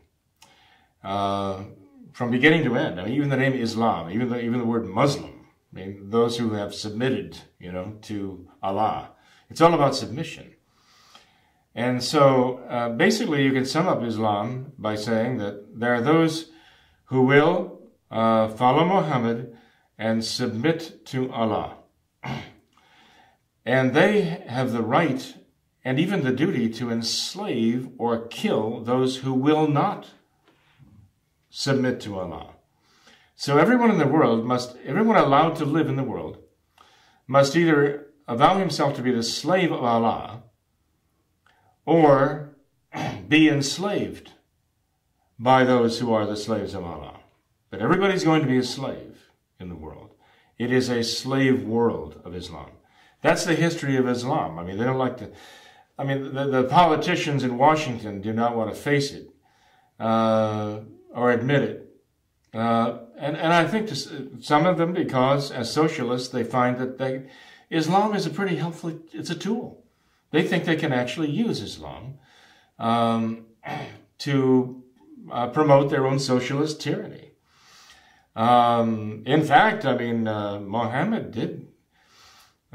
Uh, from beginning to end, I mean, even the name Islam, even the, even the word Muslim, I mean, those who have submitted, you know, to Allah, it's all about submission. And so uh, basically, you can sum up Islam by saying that there are those who will uh, follow Muhammad and submit to Allah. And they have the right and even the duty to enslave or kill those who will not submit to Allah. So everyone in the world must, everyone allowed to live in the world, must either avow himself to be the slave of Allah or be enslaved by those who are the slaves of Allah. But everybody's going to be a slave in the world. It is a slave world of Islam. That's the history of Islam. I mean, they don't like to. I mean, the, the politicians in Washington do not want to face it uh, or admit it. Uh, and, and I think to, some of them, because as socialists, they find that they, Islam is a pretty helpful, it's a tool. They think they can actually use Islam um, to uh, promote their own socialist tyranny. Um, in fact, I mean, uh, Muhammad did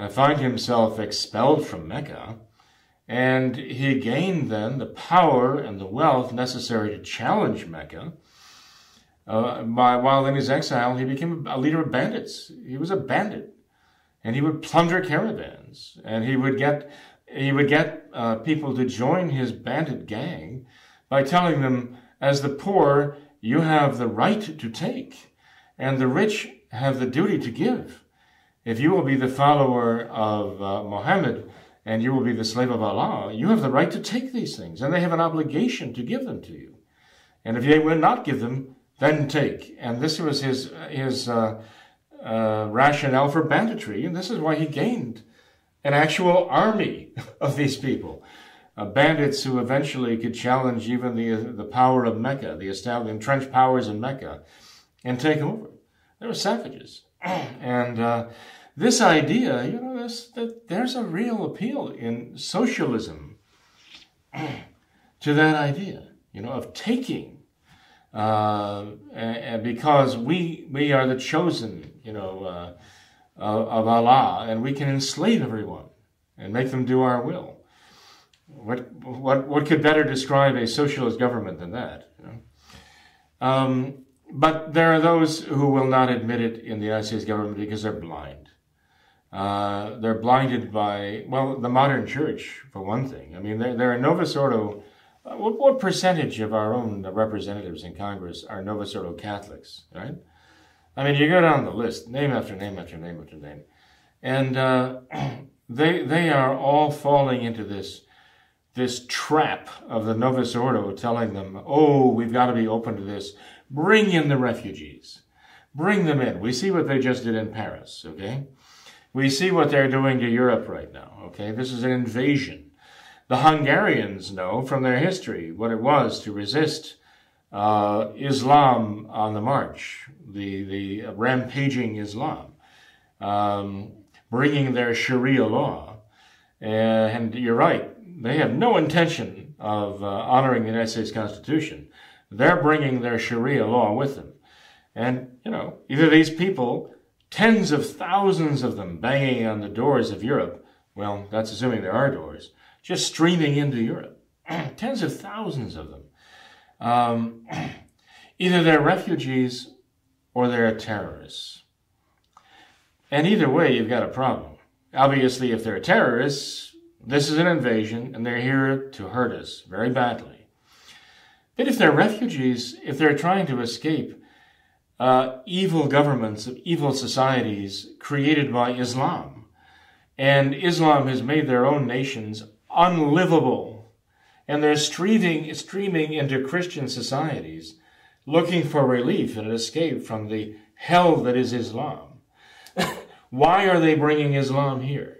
find himself expelled from Mecca, and he gained then the power and the wealth necessary to challenge Mecca. Uh, by, while in his exile, he became a leader of bandits. He was a bandit, and he would plunder caravans, and he would get he would get uh, people to join his bandit gang by telling them as the poor, you have the right to take, and the rich have the duty to give. If you will be the follower of uh, Mohammed and you will be the slave of Allah, you have the right to take these things, and they have an obligation to give them to you. And if they will not give them, then take. And this was his his uh, uh, rationale for banditry, and this is why he gained an actual army of these people, uh, bandits who eventually could challenge even the the power of Mecca, the established entrenched powers in Mecca, and take over. They were savages, and uh, this idea, you know, this, that there's a real appeal in socialism to that idea, you know, of taking. Uh, and, because we we are the chosen, you know, uh, of, of Allah, and we can enslave everyone and make them do our will. What what what could better describe a socialist government than that? You know? um, but there are those who will not admit it in the United States government because they're blind. Uh, they're blinded by, well, the modern church, for one thing. I mean, they're, they're Novus Ordo. Uh, what, what, percentage of our own representatives in Congress are Novus Ordo Catholics, right? I mean, you go down the list, name after name after name after name. And uh, they, they are all falling into this, this trap of the Novus Ordo telling them, oh, we've got to be open to this. Bring in the refugees. Bring them in. We see what they just did in Paris, okay? We see what they're doing to Europe right now, okay? This is an invasion. The Hungarians know from their history what it was to resist uh, Islam on the march, the, the rampaging Islam, um, bringing their Sharia law. And you're right, they have no intention of uh, honoring the United States Constitution. They're bringing their Sharia law with them. And, you know, either these people tens of thousands of them banging on the doors of Europe. Well, that's assuming there are doors, just streaming into Europe. tens of thousands of them. Um, either they're refugees or they're terrorists. And either way, you've got a problem. Obviously, if they're terrorists, this is an invasion and they're here to hurt us very badly. But if they're refugees, if they're trying to escape uh, evil governments, evil societies created by Islam. And Islam has made their own nations unlivable. And they're streaming, streaming into Christian societies looking for relief and escape from the hell that is Islam. Why are they bringing Islam here?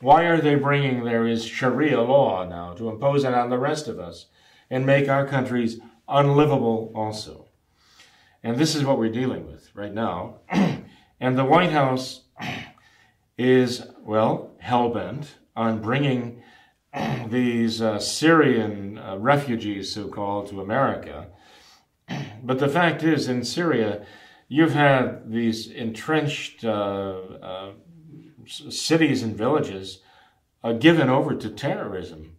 Why are they bringing there is Sharia law now to impose it on the rest of us and make our countries unlivable also? And this is what we're dealing with right now. and the White House is, well, hell bent on bringing these uh, Syrian uh, refugees, so called, to America. But the fact is, in Syria, you've had these entrenched uh, uh cities and villages uh, given over to terrorism.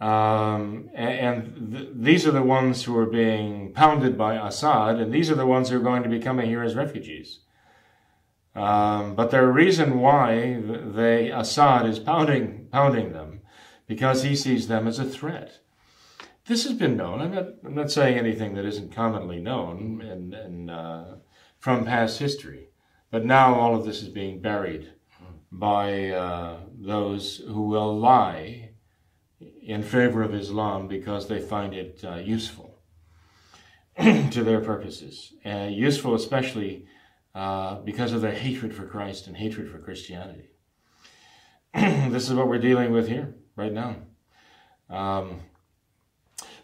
Um, and th- these are the ones who are being pounded by Assad, and these are the ones who are going to be coming here as refugees. Um, but the reason why they Assad is pounding pounding them because he sees them as a threat. This has been known. I'm not, I'm not saying anything that isn't commonly known in, uh, from past history, but now all of this is being buried by uh, those who will lie in favor of Islam because they find it uh, useful to their purposes. Uh, useful especially uh, because of their hatred for Christ and hatred for Christianity. this is what we're dealing with here right now. Um,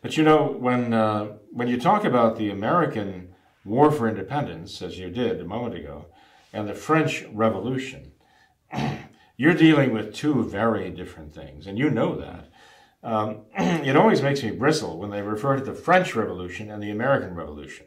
but you know, when uh, when you talk about the American War for Independence, as you did a moment ago, and the French Revolution, you're dealing with two very different things, and you know that. Um, it always makes me bristle when they refer to the French Revolution and the American Revolution.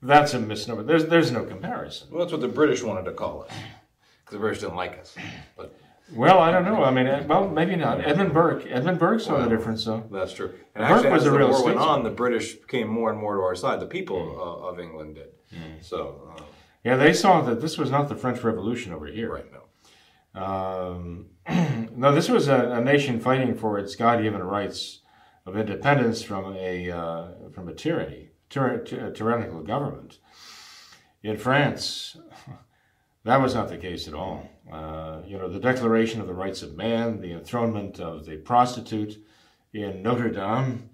That's a misnomer. There's there's no comparison. Well, that's what the British wanted to call it, because the British didn't like us. But well, I don't know. I mean, well, maybe not. Edmund Burke. Edmund Burke saw well, the difference, though. That's true. And Burke actually, was as the war went on, the British came more and more to our side. The people mm. uh, of England did. Mm. So. Uh, yeah, they saw that this was not the French Revolution over here. Right. No. Um, no, this was a, a, nation fighting for its God-given rights of independence from a uh, from a tyranny, tyr- ty- tyrannical government. In France, that was not the case at all. Uh, you know, the Declaration of the Rights of Man, the enthronement of the prostitute in Notre Dame,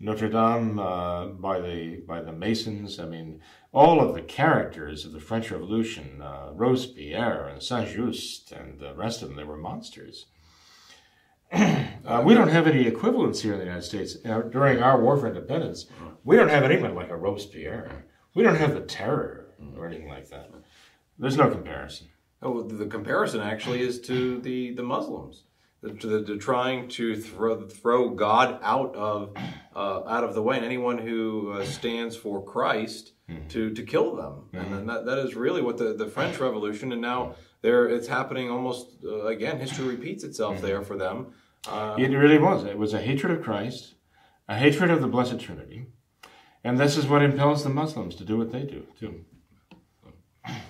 Notre Dame uh, by the by the Masons. I mean, all of the characters of the French Revolution, uh, Robespierre and Saint Just and the rest of them, they were monsters. uh, we don't have any equivalents here in the United States uh, during our war for independence. We don't have anyone like a Robespierre. We don't have the terror or anything like that. There's no comparison. Oh, the comparison actually is to the the Muslims. To the, trying to throw throw God out of uh, out of the way, and anyone who uh, stands for Christ to to kill them, and then that, that is really what the, the French Revolution, and now there it's happening almost uh, again. History repeats itself there for them. Uh, It really was. It was a hatred of Christ, a hatred of the Blessed Trinity, and this is what impels the Muslims to do what they do too.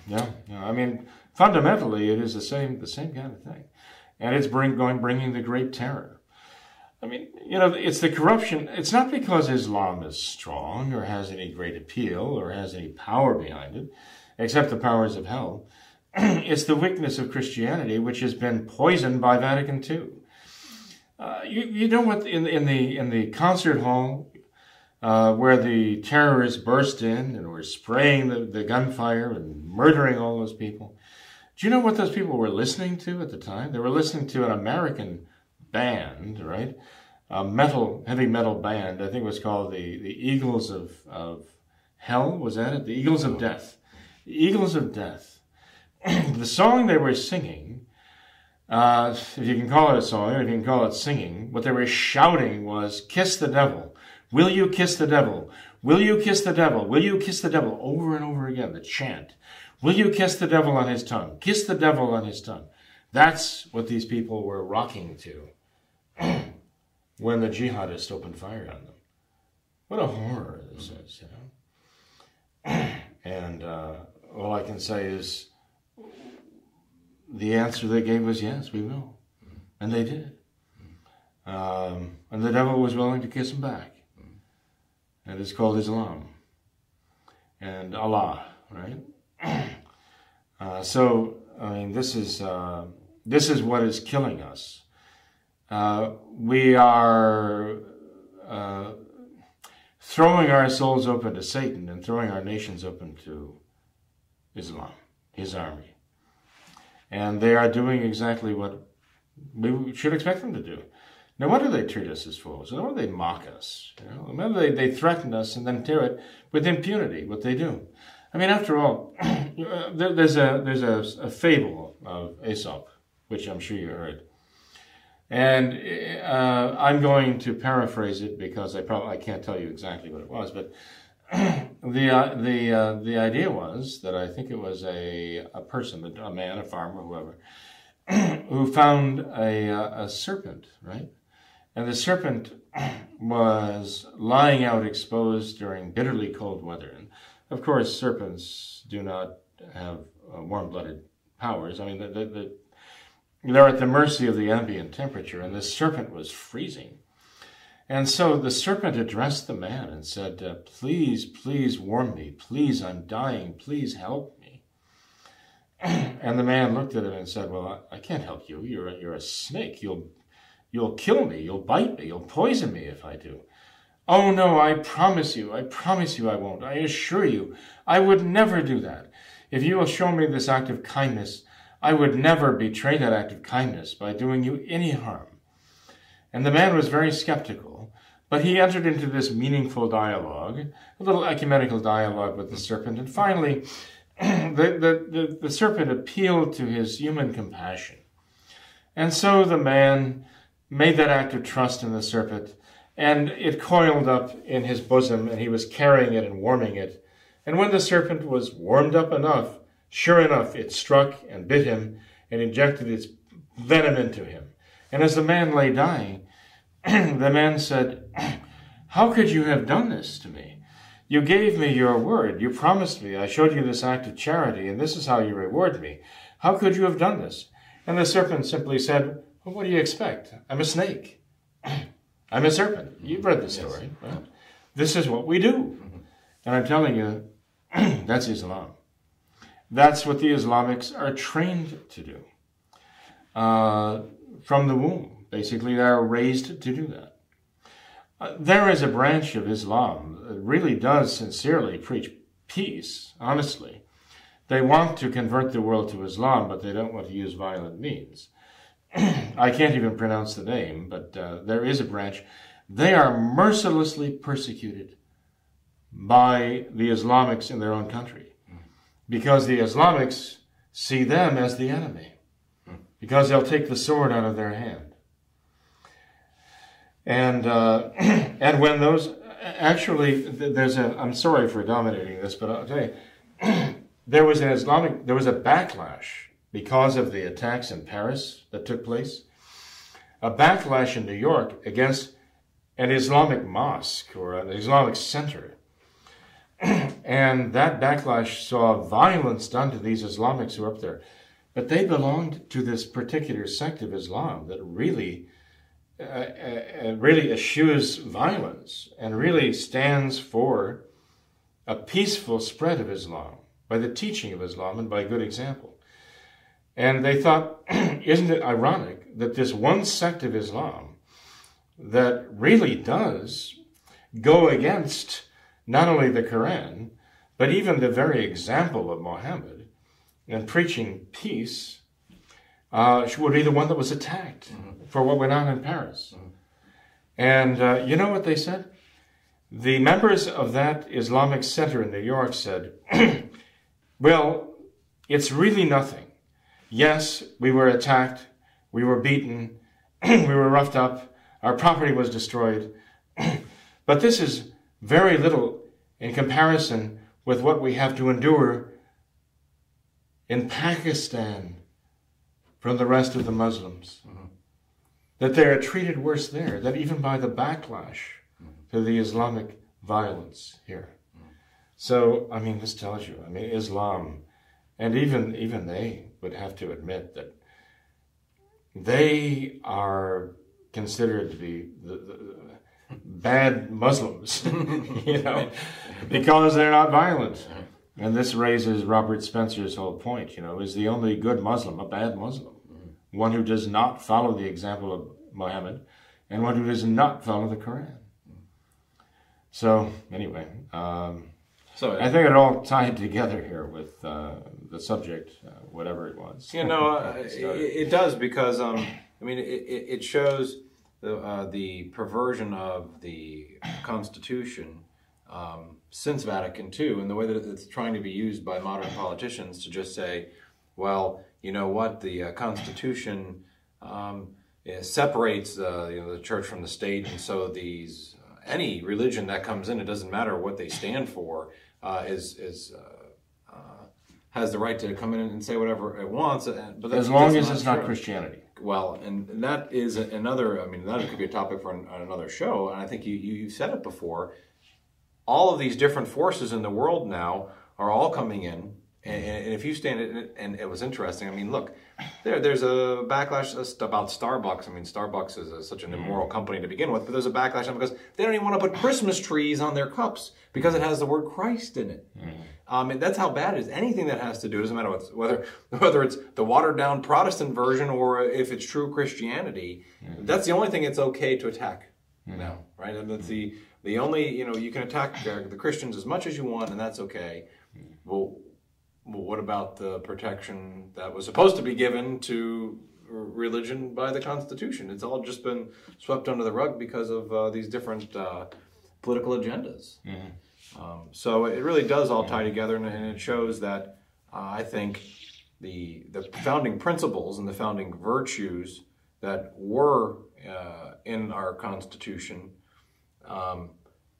Yeah, yeah. I mean, fundamentally, it is the same the same kind of thing, and it's bring going bringing the Great Terror. I mean, you know, it's the corruption. It's not because Islam is strong or has any great appeal or has any power behind it, except the powers of hell. it's the weakness of Christianity, which has been poisoned by Vatican II. Uh, you, you know what? In, in the in the concert hall, uh, where the terrorists burst in and were spraying the, the gunfire and murdering all those people. Do you know what those people were listening to at the time? They were listening to an American band, right? A metal, heavy metal band. I think it was called the, the Eagles of, of Hell. Was that it? The Eagles of Death. The Eagles of Death. the song they were singing, uh, if you can call it a song, if you can call it singing, what they were shouting was, Kiss the devil. Will you kiss the devil? Will you kiss the devil? Will you kiss the devil? Over and over again, the chant. Will you kiss the devil on his tongue? Kiss the devil on his tongue. That's what these people were rocking to when the jihadists opened fire on them. What a horror this is, you know. and uh, all I can say is the answer they gave was yes, we will. And they did. Um, and the devil was willing to kiss them back. And it's called Islam and Allah, right? Uh, so, I mean, this is uh, this is what is killing us. Uh, we are uh, throwing our souls open to Satan and throwing our nations open to Islam, his army, and they are doing exactly what we should expect them to do. No wonder they treat us as fools. No wonder they mock us. You know? Remember, they, they threaten us and then do it with impunity, what they do. I mean, after all, there, there's a there's a, a, fable of Aesop, which I'm sure you heard, and uh, I'm going to paraphrase it because I probably I can't tell you exactly what it was, but the uh, the uh, the idea was that I think it was a a person, a man, a farmer, whoever, who found a a serpent, right, and the serpent was lying out exposed during bitterly cold weather. Of course, serpents do not have uh, warm-blooded powers. I mean, the, the, the, they're at the mercy of the ambient temperature, and the serpent was freezing. And so the serpent addressed the man and said, uh, Please, please warm me. Please, I'm dying. Please help me. and the man looked at him and said, Well, I, I can't help you. You're a, you're a snake. You'll, you'll kill me. You'll bite me. You'll poison me if I do. Oh no, I promise you, I promise you I won't. I assure you, I would never do that. If you will show me this act of kindness, I would never betray that act of kindness by doing you any harm. And the man was very skeptical, but he entered into this meaningful dialogue, a little ecumenical dialogue with the serpent, and finally, the, the, the, the serpent appealed to his human compassion. And so the man made that act of trust in the serpent and it coiled up in his bosom, and he was carrying it and warming it. And when the serpent was warmed up enough, sure enough, it struck and bit him and injected its venom into him. And as the man lay dying, the man said, How could you have done this to me? You gave me your word. You promised me. I showed you this act of charity, and this is how you reward me. How could you have done this? And the serpent simply said, well, What do you expect? I'm a snake. I'm a serpent. You've read the story. Well, this is what we do. And I'm telling you, that's Islam. That's what the Islamics are trained to do. Uh, from the womb, basically, they are raised to do that. Uh, there is a branch of Islam that really does sincerely preach peace, honestly. They want to convert the world to Islam, but they don't want to use violent means. I can't even pronounce the name, but uh, there is a branch. They are mercilessly persecuted by the Islamics in their own country because the Islamics see them as the enemy because they'll take the sword out of their hand. And uh, and when those actually there's a I'm sorry for dominating this, but I'll tell you there was an Islamic there was a backlash because of the attacks in Paris that took place, a backlash in New York against an Islamic mosque or an Islamic center. and that backlash saw violence done to these Islamics who were up there. But they belonged to this particular sect of Islam that really, uh, uh, really eschews violence and really stands for a peaceful spread of Islam by the teaching of Islam and by good example. And they thought, isn't it ironic that this one sect of Islam that really does go against not only the Quran, but even the very example of Muhammad and preaching peace, uh, would be the one that was attacked mm-hmm. for what went on in Paris. Mm-hmm. And uh, you know what they said? The members of that Islamic center in New York said, well, it's really nothing Yes, we were attacked, we were beaten, we were roughed up, our property was destroyed. but this is very little in comparison with what we have to endure in Pakistan from the rest of the Muslims. Mm-hmm. That they are treated worse there than even by the backlash mm-hmm. to the Islamic violence here. Mm-hmm. So, I mean, this tells you, I mean, Islam, and even even they would have to admit that they are considered to be the, the bad Muslims, you know, because they're not violent. And this raises Robert Spencer's whole point, you know, is the only good Muslim a bad Muslim? One who does not follow the example of Muhammad and one who does not follow the Quran. So, anyway, um, so I think it all tied together here with uh, the subject, uh, whatever it was. You know, uh, it, it, does because um, I mean, it, it shows the uh, the perversion of the Constitution um, since Vatican II, and the way that it's trying to be used by modern politicians to just say, well, you know what, the uh, Constitution. Um, separates uh, you know the church from the state, and so these any religion that comes in, it doesn't matter what they stand for uh, is is uh, uh, has the right to come in and say whatever it wants. But as long as it's true. not Christianity. Well, and, and that is another. I mean, that could be a topic for an, another show. And I think you you said it before. All of these different forces in the world now are all coming in and, and, if you stand it, and it was interesting. I mean, look, there, there's a backlash about Starbucks. I mean, Starbucks is a, such an immoral company to begin with, but there's a backlash because they don't even want to put Christmas trees on their cups because it has the word Christ in it. Mm. Um, and that's how bad it is. Anything that has to do, doesn't matter whether whether it's the watered down Protestant version or if it's true Christianity, mm. that's the only thing it's okay to attack mm. now, right? And that's the the only you know you can attack the Christians as much as you want, and that's okay. Well, well, what about the protection that was supposed to be given to religion by the Constitution? It's all just been swept under the rug because of uh, these different uh, political agendas. Um, so it really does all tie together, and, and it shows that uh, I think the the founding principles and the founding virtues that were uh, in our Constitution. Um,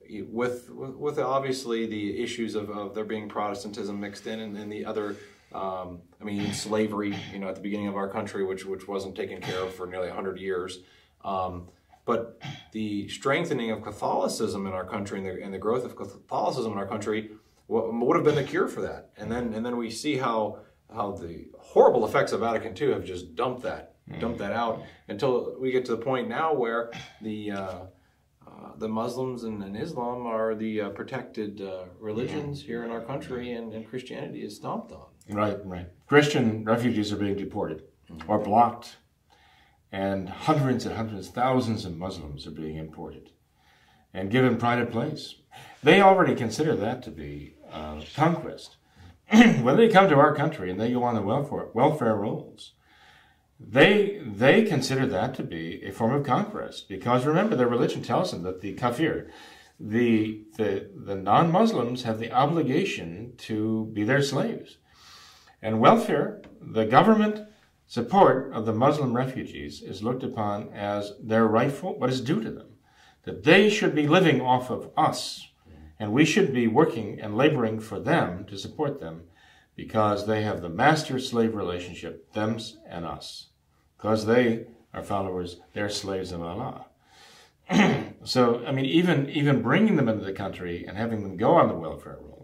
with with obviously the issues of, of there being Protestantism mixed in and, and the other um, I mean slavery you know at the beginning of our country which which wasn't taken care of for nearly 100 years um, but the strengthening of Catholicism in our country and the, and the growth of Catholicism in our country would have been the cure for that and then and then we see how how the horrible effects of Vatican II have just dumped that dumped that out until we get to the point now where the uh, uh, the Muslims and, and, Islam are the uh, protected uh, religions here in our country, and, and, Christianity is stomped on. Right, right. Christian refugees are being deported mm-hmm. or blocked, and hundreds and hundreds, thousands of Muslims are being imported and given pride of place. They already consider that to be uh, conquest. when they come to our country and they go on the welfare, welfare rolls, they they consider that to be a form of conquest because remember their religion tells them that the kafir, the the the non-Muslims have the obligation to be their slaves, and welfare, the government support of the Muslim refugees is looked upon as their rightful what is due to them, that they should be living off of us, and we should be working and laboring for them to support them because they have the master slave relationship, them and us. Because they are followers, they're slaves of Allah. so, I mean, even, even bringing them into the country and having them go on the welfare rolls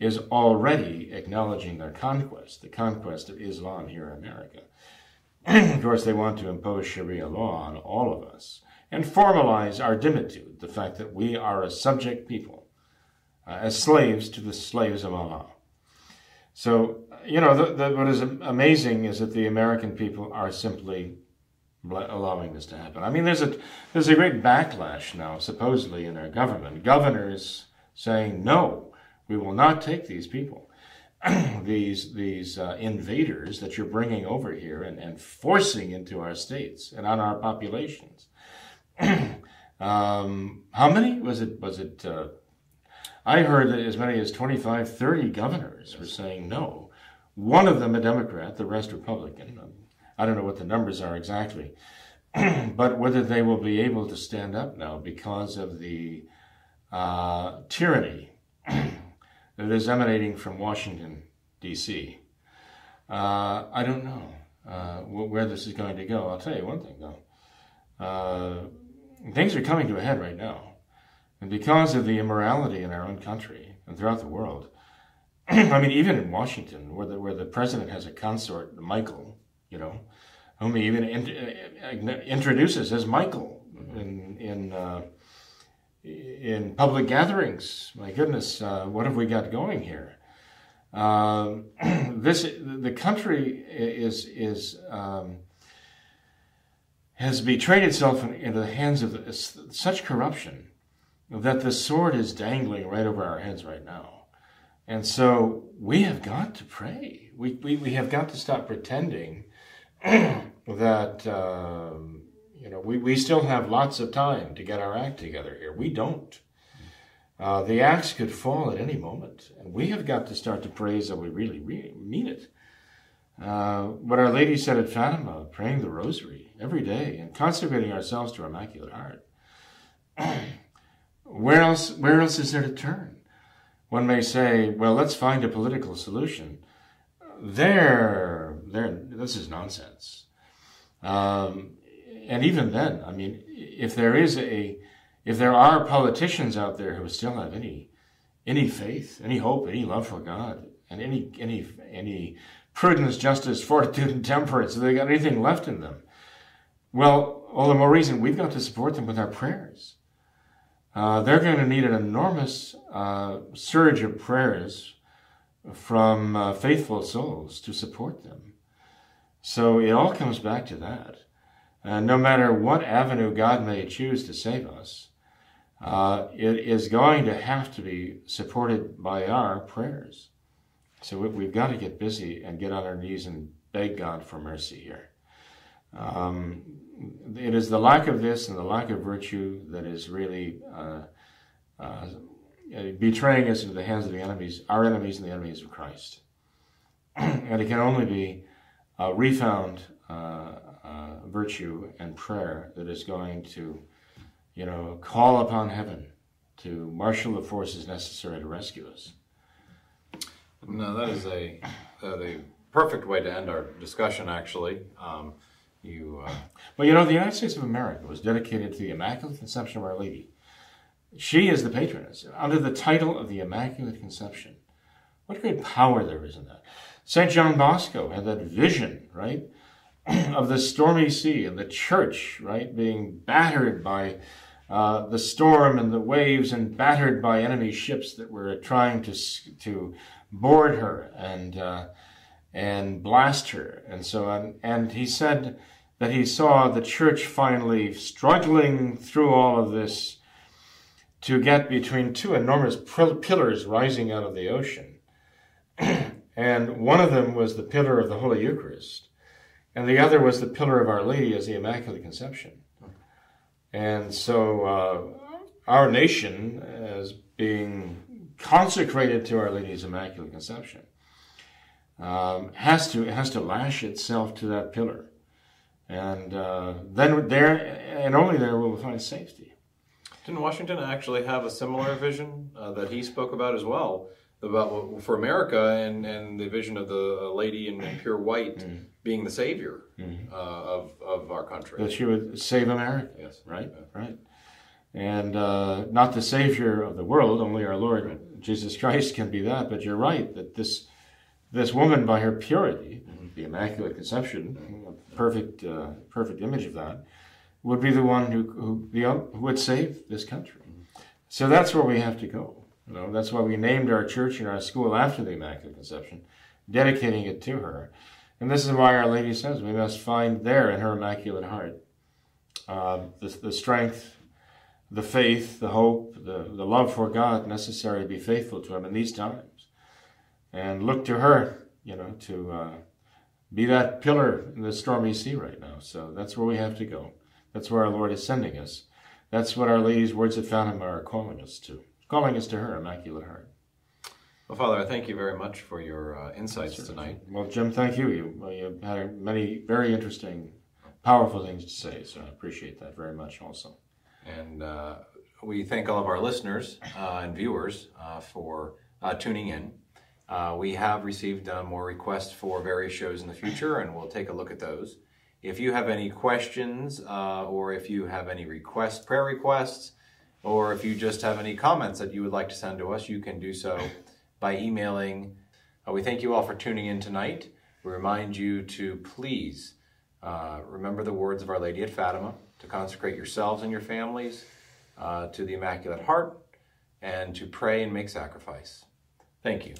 is already acknowledging their conquest, the conquest of Islam here in America. of course, they want to impose Sharia law on all of us and formalize our dhimmitude, the fact that we are a subject people, uh, as slaves to the slaves of Allah. So, you know, the, the, what is amazing is that the American people are simply allowing this to happen. I mean, there's a there's a great backlash now, supposedly in our government. Governors saying, "No, we will not take these people, these these uh, invaders that you're bringing over here and, and forcing into our states and on our populations." um, how many was it? Was it uh, I heard that as many as 25, 30 governors were saying no. One of them a Democrat, the rest Republican. I don't know what the numbers are exactly, but whether they will be able to stand up now because of the uh, tyranny that is emanating from Washington, D.C. Uh, I don't know uh, where this is going to go. I'll tell you one thing, though. Uh, things are coming to a head right now. And because of the immorality in our own country and throughout the world, I mean, even in Washington, where the, where the president has a consort, Michael, you know, whom he even in, uh, introduces as Michael in in uh, in public gatherings. My goodness, uh, what have we got going here? Uh, this the country is is um, has betrayed itself into the hands of such corruption that the sword is dangling right over our heads right now. And so we have got to pray. We, we, we have got to stop pretending that, um, you know, we, we still have lots of time to get our act together here. We don't. Uh, the axe could fall at any moment. And we have got to start to pray that we really, really mean it. Uh, what Our Lady said at Fatima, praying the rosary every day and consecrating ourselves to Immaculate Heart. Where else, where else is there to turn? One may say, well, let's find a political solution. There, there, this is nonsense. Um, and even then, I mean, if there is a, if there are politicians out there who still have any, any faith, any hope, any love for God, and any, any, any prudence, justice, fortitude, and temperance, if they got anything left in them, well, all the more reason we've got to support them with our prayers. Uh, they're going to need an enormous uh, surge of prayers from uh, faithful souls to support them. So it all comes back to that. No matter what avenue God may choose to save us, uh, it is going to have to be supported by our prayers. So we, have got to get busy and get on our knees and beg God for mercy here. Um, it is the lack of this and the lack of virtue that is really uh, uh, betraying us into the hands of the enemies, our enemies and the enemies of Christ. and it can only be a refound uh, virtue and prayer that is going to, you know, call upon heaven to marshal the forces necessary to rescue us. No, that is a, uh, the perfect way to end our discussion, actually. Um, you, uh... Well, you know, the United States of America was dedicated to the Immaculate Conception of Our Lady. She is the patroness, under the title of the Immaculate Conception. What great power there is in that. St. John Bosco had that vision, right, of the stormy sea and the church, right, being battered by uh, the storm and the waves and battered by enemy ships that were trying to to board her and uh, and blast her and so on. And he said that he saw the church finally struggling through all of this to get between two enormous pillars rising out of the ocean. and one of them was the pillar of the Holy Eucharist, and the other was the pillar of Our Lady as the Immaculate Conception. And so uh, our nation, as being consecrated to Our Lady's Immaculate Conception, um, has to has to lash itself to that pillar, and uh, then there and only there will we find safety. Didn't Washington actually have a similar vision uh, that he spoke about as well? About for America and, and the vision of the lady in, pure white mm being the savior mm-hmm. uh, of, of our country. That she would save America. Yes. Right? Yeah. Right. And uh, not the savior of the world, only our Lord right. Jesus Christ can be that. But you're right that this this woman, by her purity, mm-hmm. the Immaculate Conception, a perfect, uh, perfect image of that, would be the one who, who, the, who would save this country. So that's where we have to go. You know, that's why we named our church and our school after the Immaculate Conception, dedicating it to her. And this is why Our Lady says we must find there in her Immaculate Heart uh, the, the strength, the faith, the hope, the, the love for God necessary to be faithful to Him in these times. And look to her, you know, to uh, be that pillar in the stormy sea right now. So that's where we have to go. That's where our Lord is sending us. That's what Our Lady's words at Fatima are calling us to, calling us to her Immaculate Heart. Well, Father, I thank you very much for your uh, insights tonight. Well, Jim, thank you. You, well, you had many very interesting, powerful things to say, so I appreciate that very much also. And uh, we thank all of our listeners uh, and viewers uh, for uh, tuning in. Uh, we have received more requests for various shows in the future, and we'll take a look at those. If you have any questions uh, or if you have any requests, prayer requests, or if you just have any comments that you would like to send to us, you can do so by emailing. Uh, we thank you all for tuning in tonight. We remind you to please uh, remember the words of Our Lady at Fatima, to consecrate yourselves and your families uh, to the Immaculate Heart, and to pray and make sacrifice. Thank you.